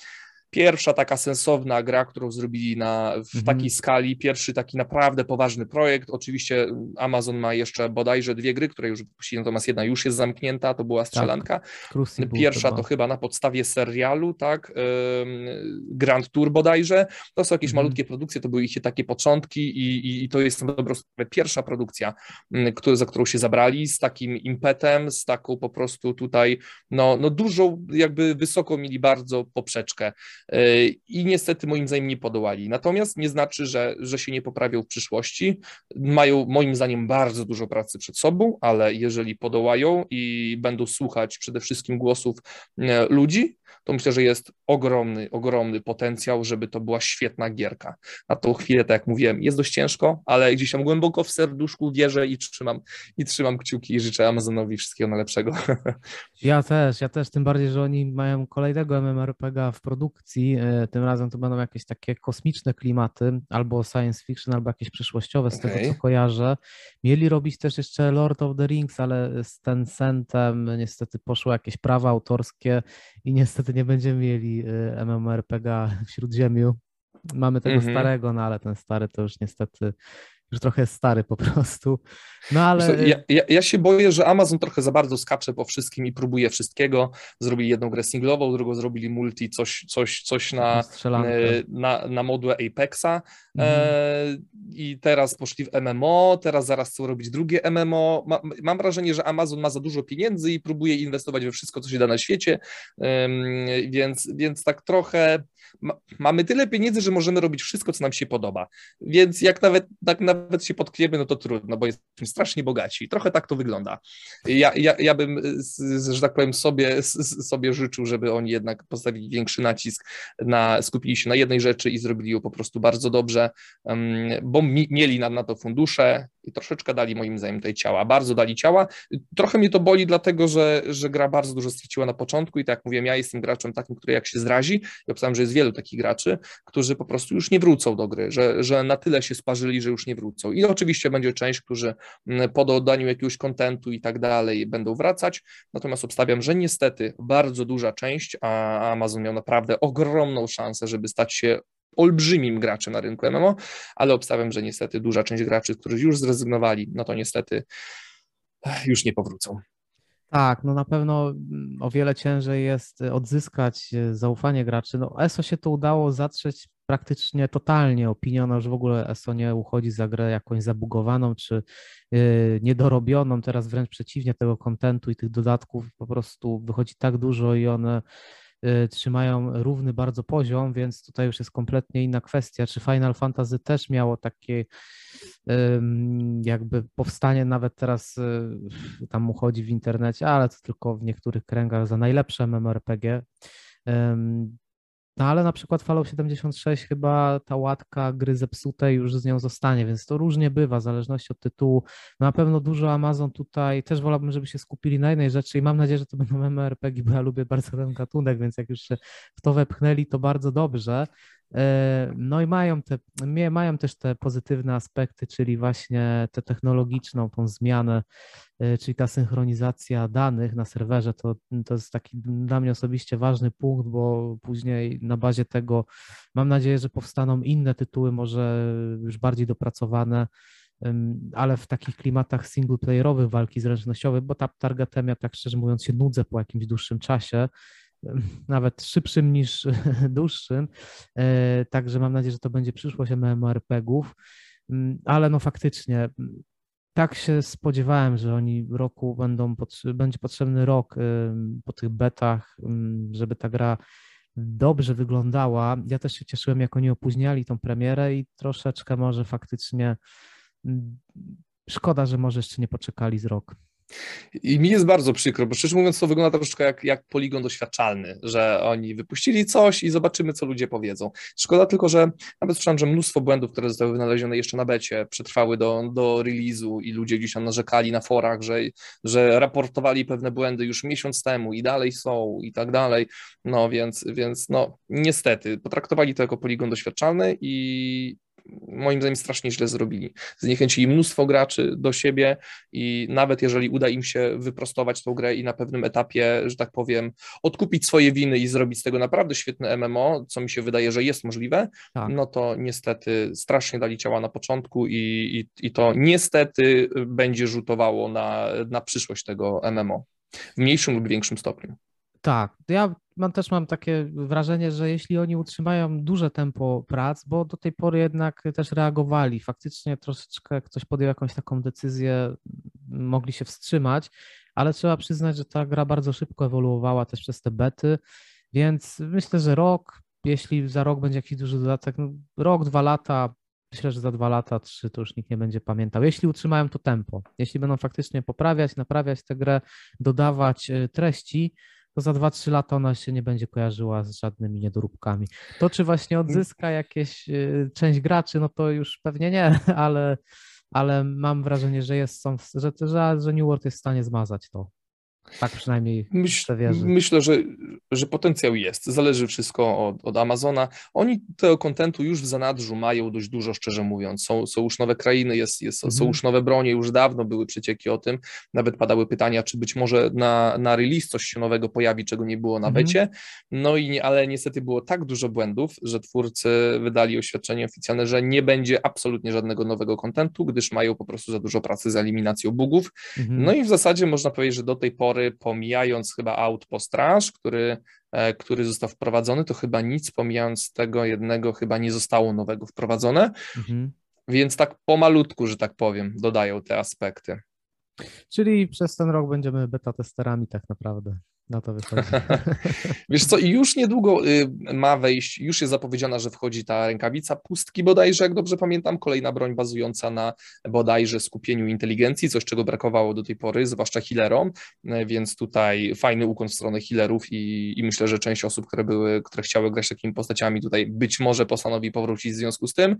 pierwsza taka sensowna gra, którą zrobili na, w mhm. takiej skali, pierwszy taki naprawdę poważny projekt. Oczywiście Amazon ma jeszcze bodajże dwie gry, które już wypuścili, natomiast jedna już jest zamknięta, to była tak. strzelanka. Tak, pierwsza to chyba na podstawie serialu, tak, Grand Tour bodajże. To są jakieś mhm. malutkie produkcje, to były ich takie początki i, i, i to jest dobrą sprawę pierwsza produkcja, który, za którą się zabrali, z takim impetem, z taką po prostu tutaj, no, no dużą, jakby wysoko mieli bardzo poprzeczkę. E, i niestety moim zdaniem nie podołali. Natomiast nie znaczy, że, że się nie poprawią w przyszłości. Mają moim zdaniem bardzo dużo pracy przed sobą, ale jeżeli podołają i będą słuchać przede wszystkim głosów e, ludzi, to myślę, że jest ogromny, ogromny potencjał, żeby to była świetna gierka. Na tą chwilę, tak jak mówiłem, jest dość ciężko, ale gdzieś tam głęboko w serduszku wierzę i trzymam, i trzymam kciuki i życzę Amazonowi wszystkiego najlepszego. Ja też, ja też, tym bardziej, że oni mają kolejnego MMORPG w produkcji, e, tym razem to będą jakieś takie kosmiczne klimaty, albo science fiction, albo jakieś przyszłościowe, z okay. tego co kojarzę. Mieli robić też jeszcze Lord of the Rings, ale z Tencentem niestety poszły jakieś prawa autorskie i niestety nie będziemy mieli y, MMORPG w Śródziemiu. Mamy tego mhm. starego, no ale ten stary to już niestety już trochę stary po prostu. No ale... Ja, ja, ja, się boję, że Amazon trochę za bardzo skacze po wszystkim i próbuje wszystkiego. Zrobili jedną grę singlową, drugą zrobili multi, coś, coś, coś na, e, na, na modłę Apexa e, mhm. e, i teraz poszli w MMO, teraz zaraz chcą robić drugie MMO. Ma, mam wrażenie, że Amazon ma za dużo pieniędzy i próbuje inwestować we wszystko, co się da na świecie, więc, więc tak trochę ma, mamy tyle pieniędzy, że możemy robić wszystko, co nam się podoba. Więc jak nawet, tak nawet się podkniemy, no to trudno, bo jesteśmy strasznie bogaci. Trochę tak to wygląda. Ja, ja, ja bym, że tak powiem, sobie, sobie życzył, żeby oni jednak postawili większy nacisk na, skupili się na jednej rzeczy i zrobili ją po prostu bardzo dobrze, bo mi, mieli na, na to fundusze i troszeczkę dali moim zdaniem tej ciała. Bardzo dali ciała. Trochę mnie to boli, dlatego że, że gra bardzo dużo straciła na początku i tak jak mówiłem, ja jestem graczem takim, który jak się zrazi i obstawiam, że jest wielu takich graczy, którzy po prostu już nie wrócą do gry, że, że na tyle się sparzyli, że już nie wrócą. I oczywiście będzie część, którzy mm, po dodaniu jakiegoś kontentu i tak dalej będą wracać, natomiast obstawiam, że niestety bardzo duża część, a Amazon miał naprawdę ogromną szansę, żeby stać się olbrzymim graczem na rynku MMO, ale obstawiam, że niestety duża część graczy, którzy już zrezygnowali, no to niestety już nie powrócą. Tak, no na pewno mm, o wiele ciężej jest e, odzyskać e, zaufanie graczy. No ESO się to udało zatrzeć praktycznie totalnie. Opiniona, że w ogóle ESO nie uchodzi za grę jakąś zabugowaną czy yy, niedorobioną. Teraz wręcz przeciwnie tego kontentu i tych dodatków po prostu wychodzi tak dużo i one Y, trzymają równy bardzo poziom, więc tutaj już jest kompletnie inna kwestia. Czy Final Fantasy też miało takie jakby powstanie, nawet teraz y, tam uchodzi w internecie, ale to tylko w niektórych kręgach za najlepsze MMORPG. No ale na przykład Fallout 76 chyba ta łatka gry zepsutej już z nią zostanie, więc to różnie bywa w zależności od tytułu. No na pewno dużo Amazon tutaj, też wolałbym, żeby się skupili na jednej rzeczy i mam nadzieję, że to będą MMORPG, bo ja lubię bardzo ten gatunek, więc jak już się w to wepchnęli, to bardzo dobrze. E, no i mają, te, mają też te pozytywne aspekty, czyli właśnie tę technologiczną, tą zmianę, e, czyli ta synchronizacja danych na serwerze, to, to jest taki dla mnie osobiście ważny punkt, bo później na bazie tego mam nadzieję, że powstaną inne tytuły, może już bardziej dopracowane, ale w takich klimatach singleplayerowych walki zręcznościowej, bo ta targetemia, tak szczerze mówiąc, się nudzę po jakimś dłuższym czasie nawet szybszym niż dłuższym. E, także mam nadzieję, że to będzie przyszłość MMORPG-ów, mm, ale no faktycznie mm, tak się spodziewałem, że oni roku będą, będzie potrzebny rok po tych betach, mm, żeby ta gra dobrze wyglądała. Ja też się cieszyłem, jak oni opóźniali tą premierę i troszeczkę może faktycznie szkoda, że może jeszcze nie poczekali z rok. I mi jest bardzo przykro, bo szczerze mówiąc, to wygląda troszeczkę jak, jak poligon doświadczalny, że oni wypuścili coś i zobaczymy, co ludzie powiedzą. Szkoda tylko, że nawet słyszałem, że mnóstwo błędów, które zostały wynalezione jeszcze na becie, przetrwały do, do release'u i ludzie gdzieś tam narzekali na forach, że, że raportowali pewne błędy już miesiąc temu i dalej są i tak dalej. No więc, więc no niestety, potraktowali to jako poligon doświadczalny i, moim zdaniem strasznie źle zrobili. Zniechęcili mnóstwo graczy do siebie i nawet jeżeli uda im się wyprostować tą grę i na pewnym etapie, że tak powiem, odkupić swoje winy i zrobić z tego naprawdę świetne MMO, co mi się wydaje, że jest możliwe, tak. no to niestety strasznie dali ciała na początku i, i, i to niestety będzie rzutowało na, na przyszłość tego MMO w mniejszym lub większym stopniu. Tak, ja mam, też mam takie wrażenie, że jeśli oni utrzymają duże tempo prac, bo do tej pory jednak też reagowali, faktycznie troszeczkę ktoś podjął jakąś taką decyzję, mogli się wstrzymać, ale trzeba przyznać, że ta gra bardzo szybko ewoluowała też przez te bety, więc myślę, że rok, jeśli za rok będzie jakiś duży dodatek, no rok, dwa lata, myślę, że za dwa lata, trzy to już nikt nie będzie pamiętał. Jeśli utrzymają to tempo, jeśli będą faktycznie poprawiać, naprawiać tę grę, dodawać y, treści, to za 2-3 lata ona się nie będzie kojarzyła z żadnymi niedoróbkami. To, czy właśnie odzyska jakieś y, część graczy, no to już pewnie nie, ale, ale mam wrażenie, że jest, są, że, że, że New World jest w stanie zmazać to. Tak przynajmniej Myśl, myślę, że, że potencjał jest. Zależy wszystko od, od Amazona. Oni tego kontentu już w zanadrzu mają dość dużo, szczerze mówiąc. Są, są już nowe krainy, jest, jest, mhm. są już nowe bronie, już dawno były przecieki o tym. Nawet padały pytania, czy być może na, na release coś się nowego pojawi, czego nie było na mhm. becie. No i nie, ale niestety było tak dużo błędów, że twórcy wydali oświadczenie oficjalne, że nie będzie absolutnie żadnego nowego kontentu, gdyż mają po prostu za dużo pracy z eliminacją bugów. Mhm. No i w zasadzie można powiedzieć, że do tej pory, pomijając chyba Outpost Rush, który, e, który został wprowadzony, to chyba nic, pomijając tego jednego, chyba nie zostało nowego wprowadzone. Mhm. Więc tak pomalutku, że tak powiem, dodają te aspekty. Czyli przez ten rok będziemy beta testerami tak naprawdę. Na to wychodzi. Wiesz co, już niedługo y, ma wejść, już jest zapowiedziana, że wchodzi ta rękawica pustki bodajże, jak dobrze pamiętam, kolejna broń bazująca na bodajże skupieniu inteligencji, coś czego brakowało do tej pory, zwłaszcza healerom, y, więc tutaj fajny ukłon w stronę healerów i, i myślę, że część osób, które były, które chciały grać takimi postaciami tutaj być może postanowi powrócić w związku z tym.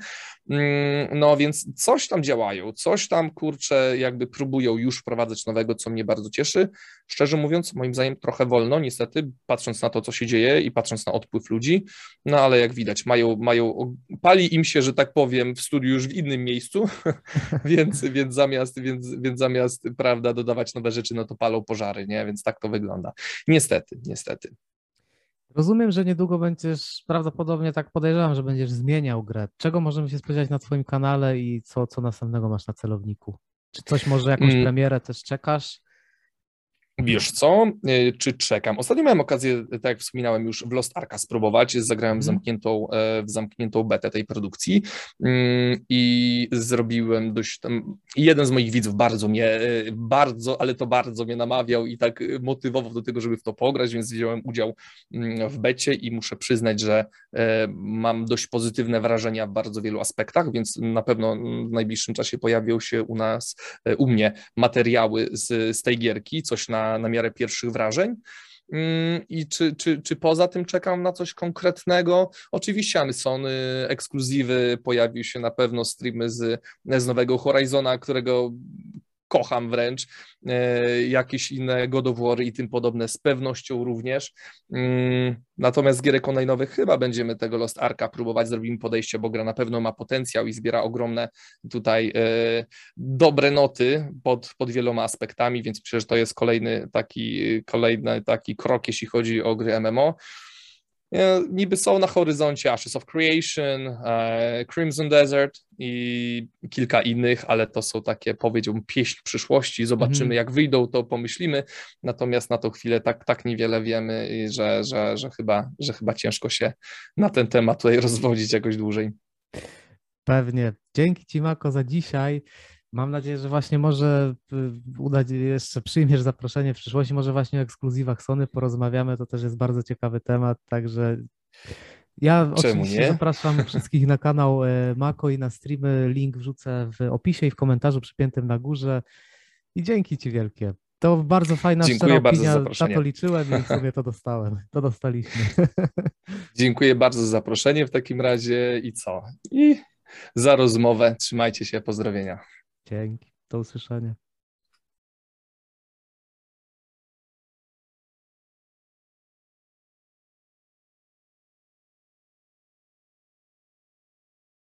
Mm, no więc coś tam działają, coś tam kurczę jakby próbują już wprowadzać nowego, co mnie bardzo cieszy. Szczerze mówiąc, moim zdaniem trochę trochę wolno, niestety, patrząc na to, co się dzieje i patrząc na odpływ ludzi, no ale jak widać, mają, mają pali im się, że tak powiem, w studiu już w innym miejscu, więc, więc, zamiast, więc, więc zamiast, prawda, dodawać nowe rzeczy, no to palą pożary, nie? Więc tak to wygląda. Niestety, niestety. Rozumiem, że niedługo będziesz, prawdopodobnie tak podejrzewam, że będziesz zmieniał grę. Czego możemy się spodziewać na Twoim kanale i co, co następnego masz na celowniku? Czy coś może, jakąś mm. premierę też czekasz? Wiesz co, e, czy czekam? Ostatnio miałem okazję, tak jak wspominałem już, w Lost Arka spróbować, zagrałem w mhm. zamkniętą, e, w zamkniętą betę tej produkcji mm, i zrobiłem dość tam, jeden z moich widzów bardzo mnie, e, bardzo, ale to bardzo mnie namawiał i tak motywował do tego, żeby w to pograć, więc wziąłem udział mm, w becie i muszę przyznać, że mam dość pozytywne wrażenia w bardzo wielu aspektach, więc na pewno w najbliższym czasie pojawią się u nas, u mnie materiały z, z tej gierki, coś na na, miarę pierwszych wrażeń. Mm, I czy, czy, czy poza tym czekam na coś konkretnego? Oczywiście Amazony, ekskluzywy, pojawił się na pewno streamy z, z nowego Horizona, którego kocham wręcz, e, jakieś inne God of War i tym podobne z pewnością również. Mm, natomiast gierek online'owych chyba będziemy tego Lost Arka próbować, zrobimy podejście, bo gra na pewno ma potencjał i zbiera ogromne tutaj e, dobre noty pod, pod wieloma aspektami, więc że to jest kolejny taki, kolejny taki krok, jeśli chodzi o gry MMO. Niby są na horyzoncie Ashes of Creation, e, Crimson Desert i kilka innych, ale to są takie, powiedziałbym, pieśń przyszłości. Zobaczymy, mm. jak wyjdą, to pomyślimy. Natomiast na tą chwilę tak, tak niewiele wiemy, że, że, że, chyba, że chyba ciężko się na ten temat tutaj rozwodzić jakoś dłużej. Pewnie. Dzięki Ci, Mako, za dzisiaj. Mam nadzieję, że właśnie może y, uda się jeszcze przyjmiesz zaproszenie w przyszłości, może właśnie o ekskluzywach Sony porozmawiamy, to też jest bardzo ciekawy temat, także ja Czemu oczywiście nie? zapraszam wszystkich na kanał e, Mako i na streamy, link wrzucę w opisie i w komentarzu przypiętym na górze i dzięki Ci wielkie. To bardzo fajna Dziękuję bardzo opinia, za zaproszenie. na to liczyłem i sobie to dostałem, to dostaliśmy. Dziękuję bardzo za zaproszenie w takim razie i co? I za rozmowę, trzymajcie się, pozdrowienia. Dzięki. Do usłyszenia.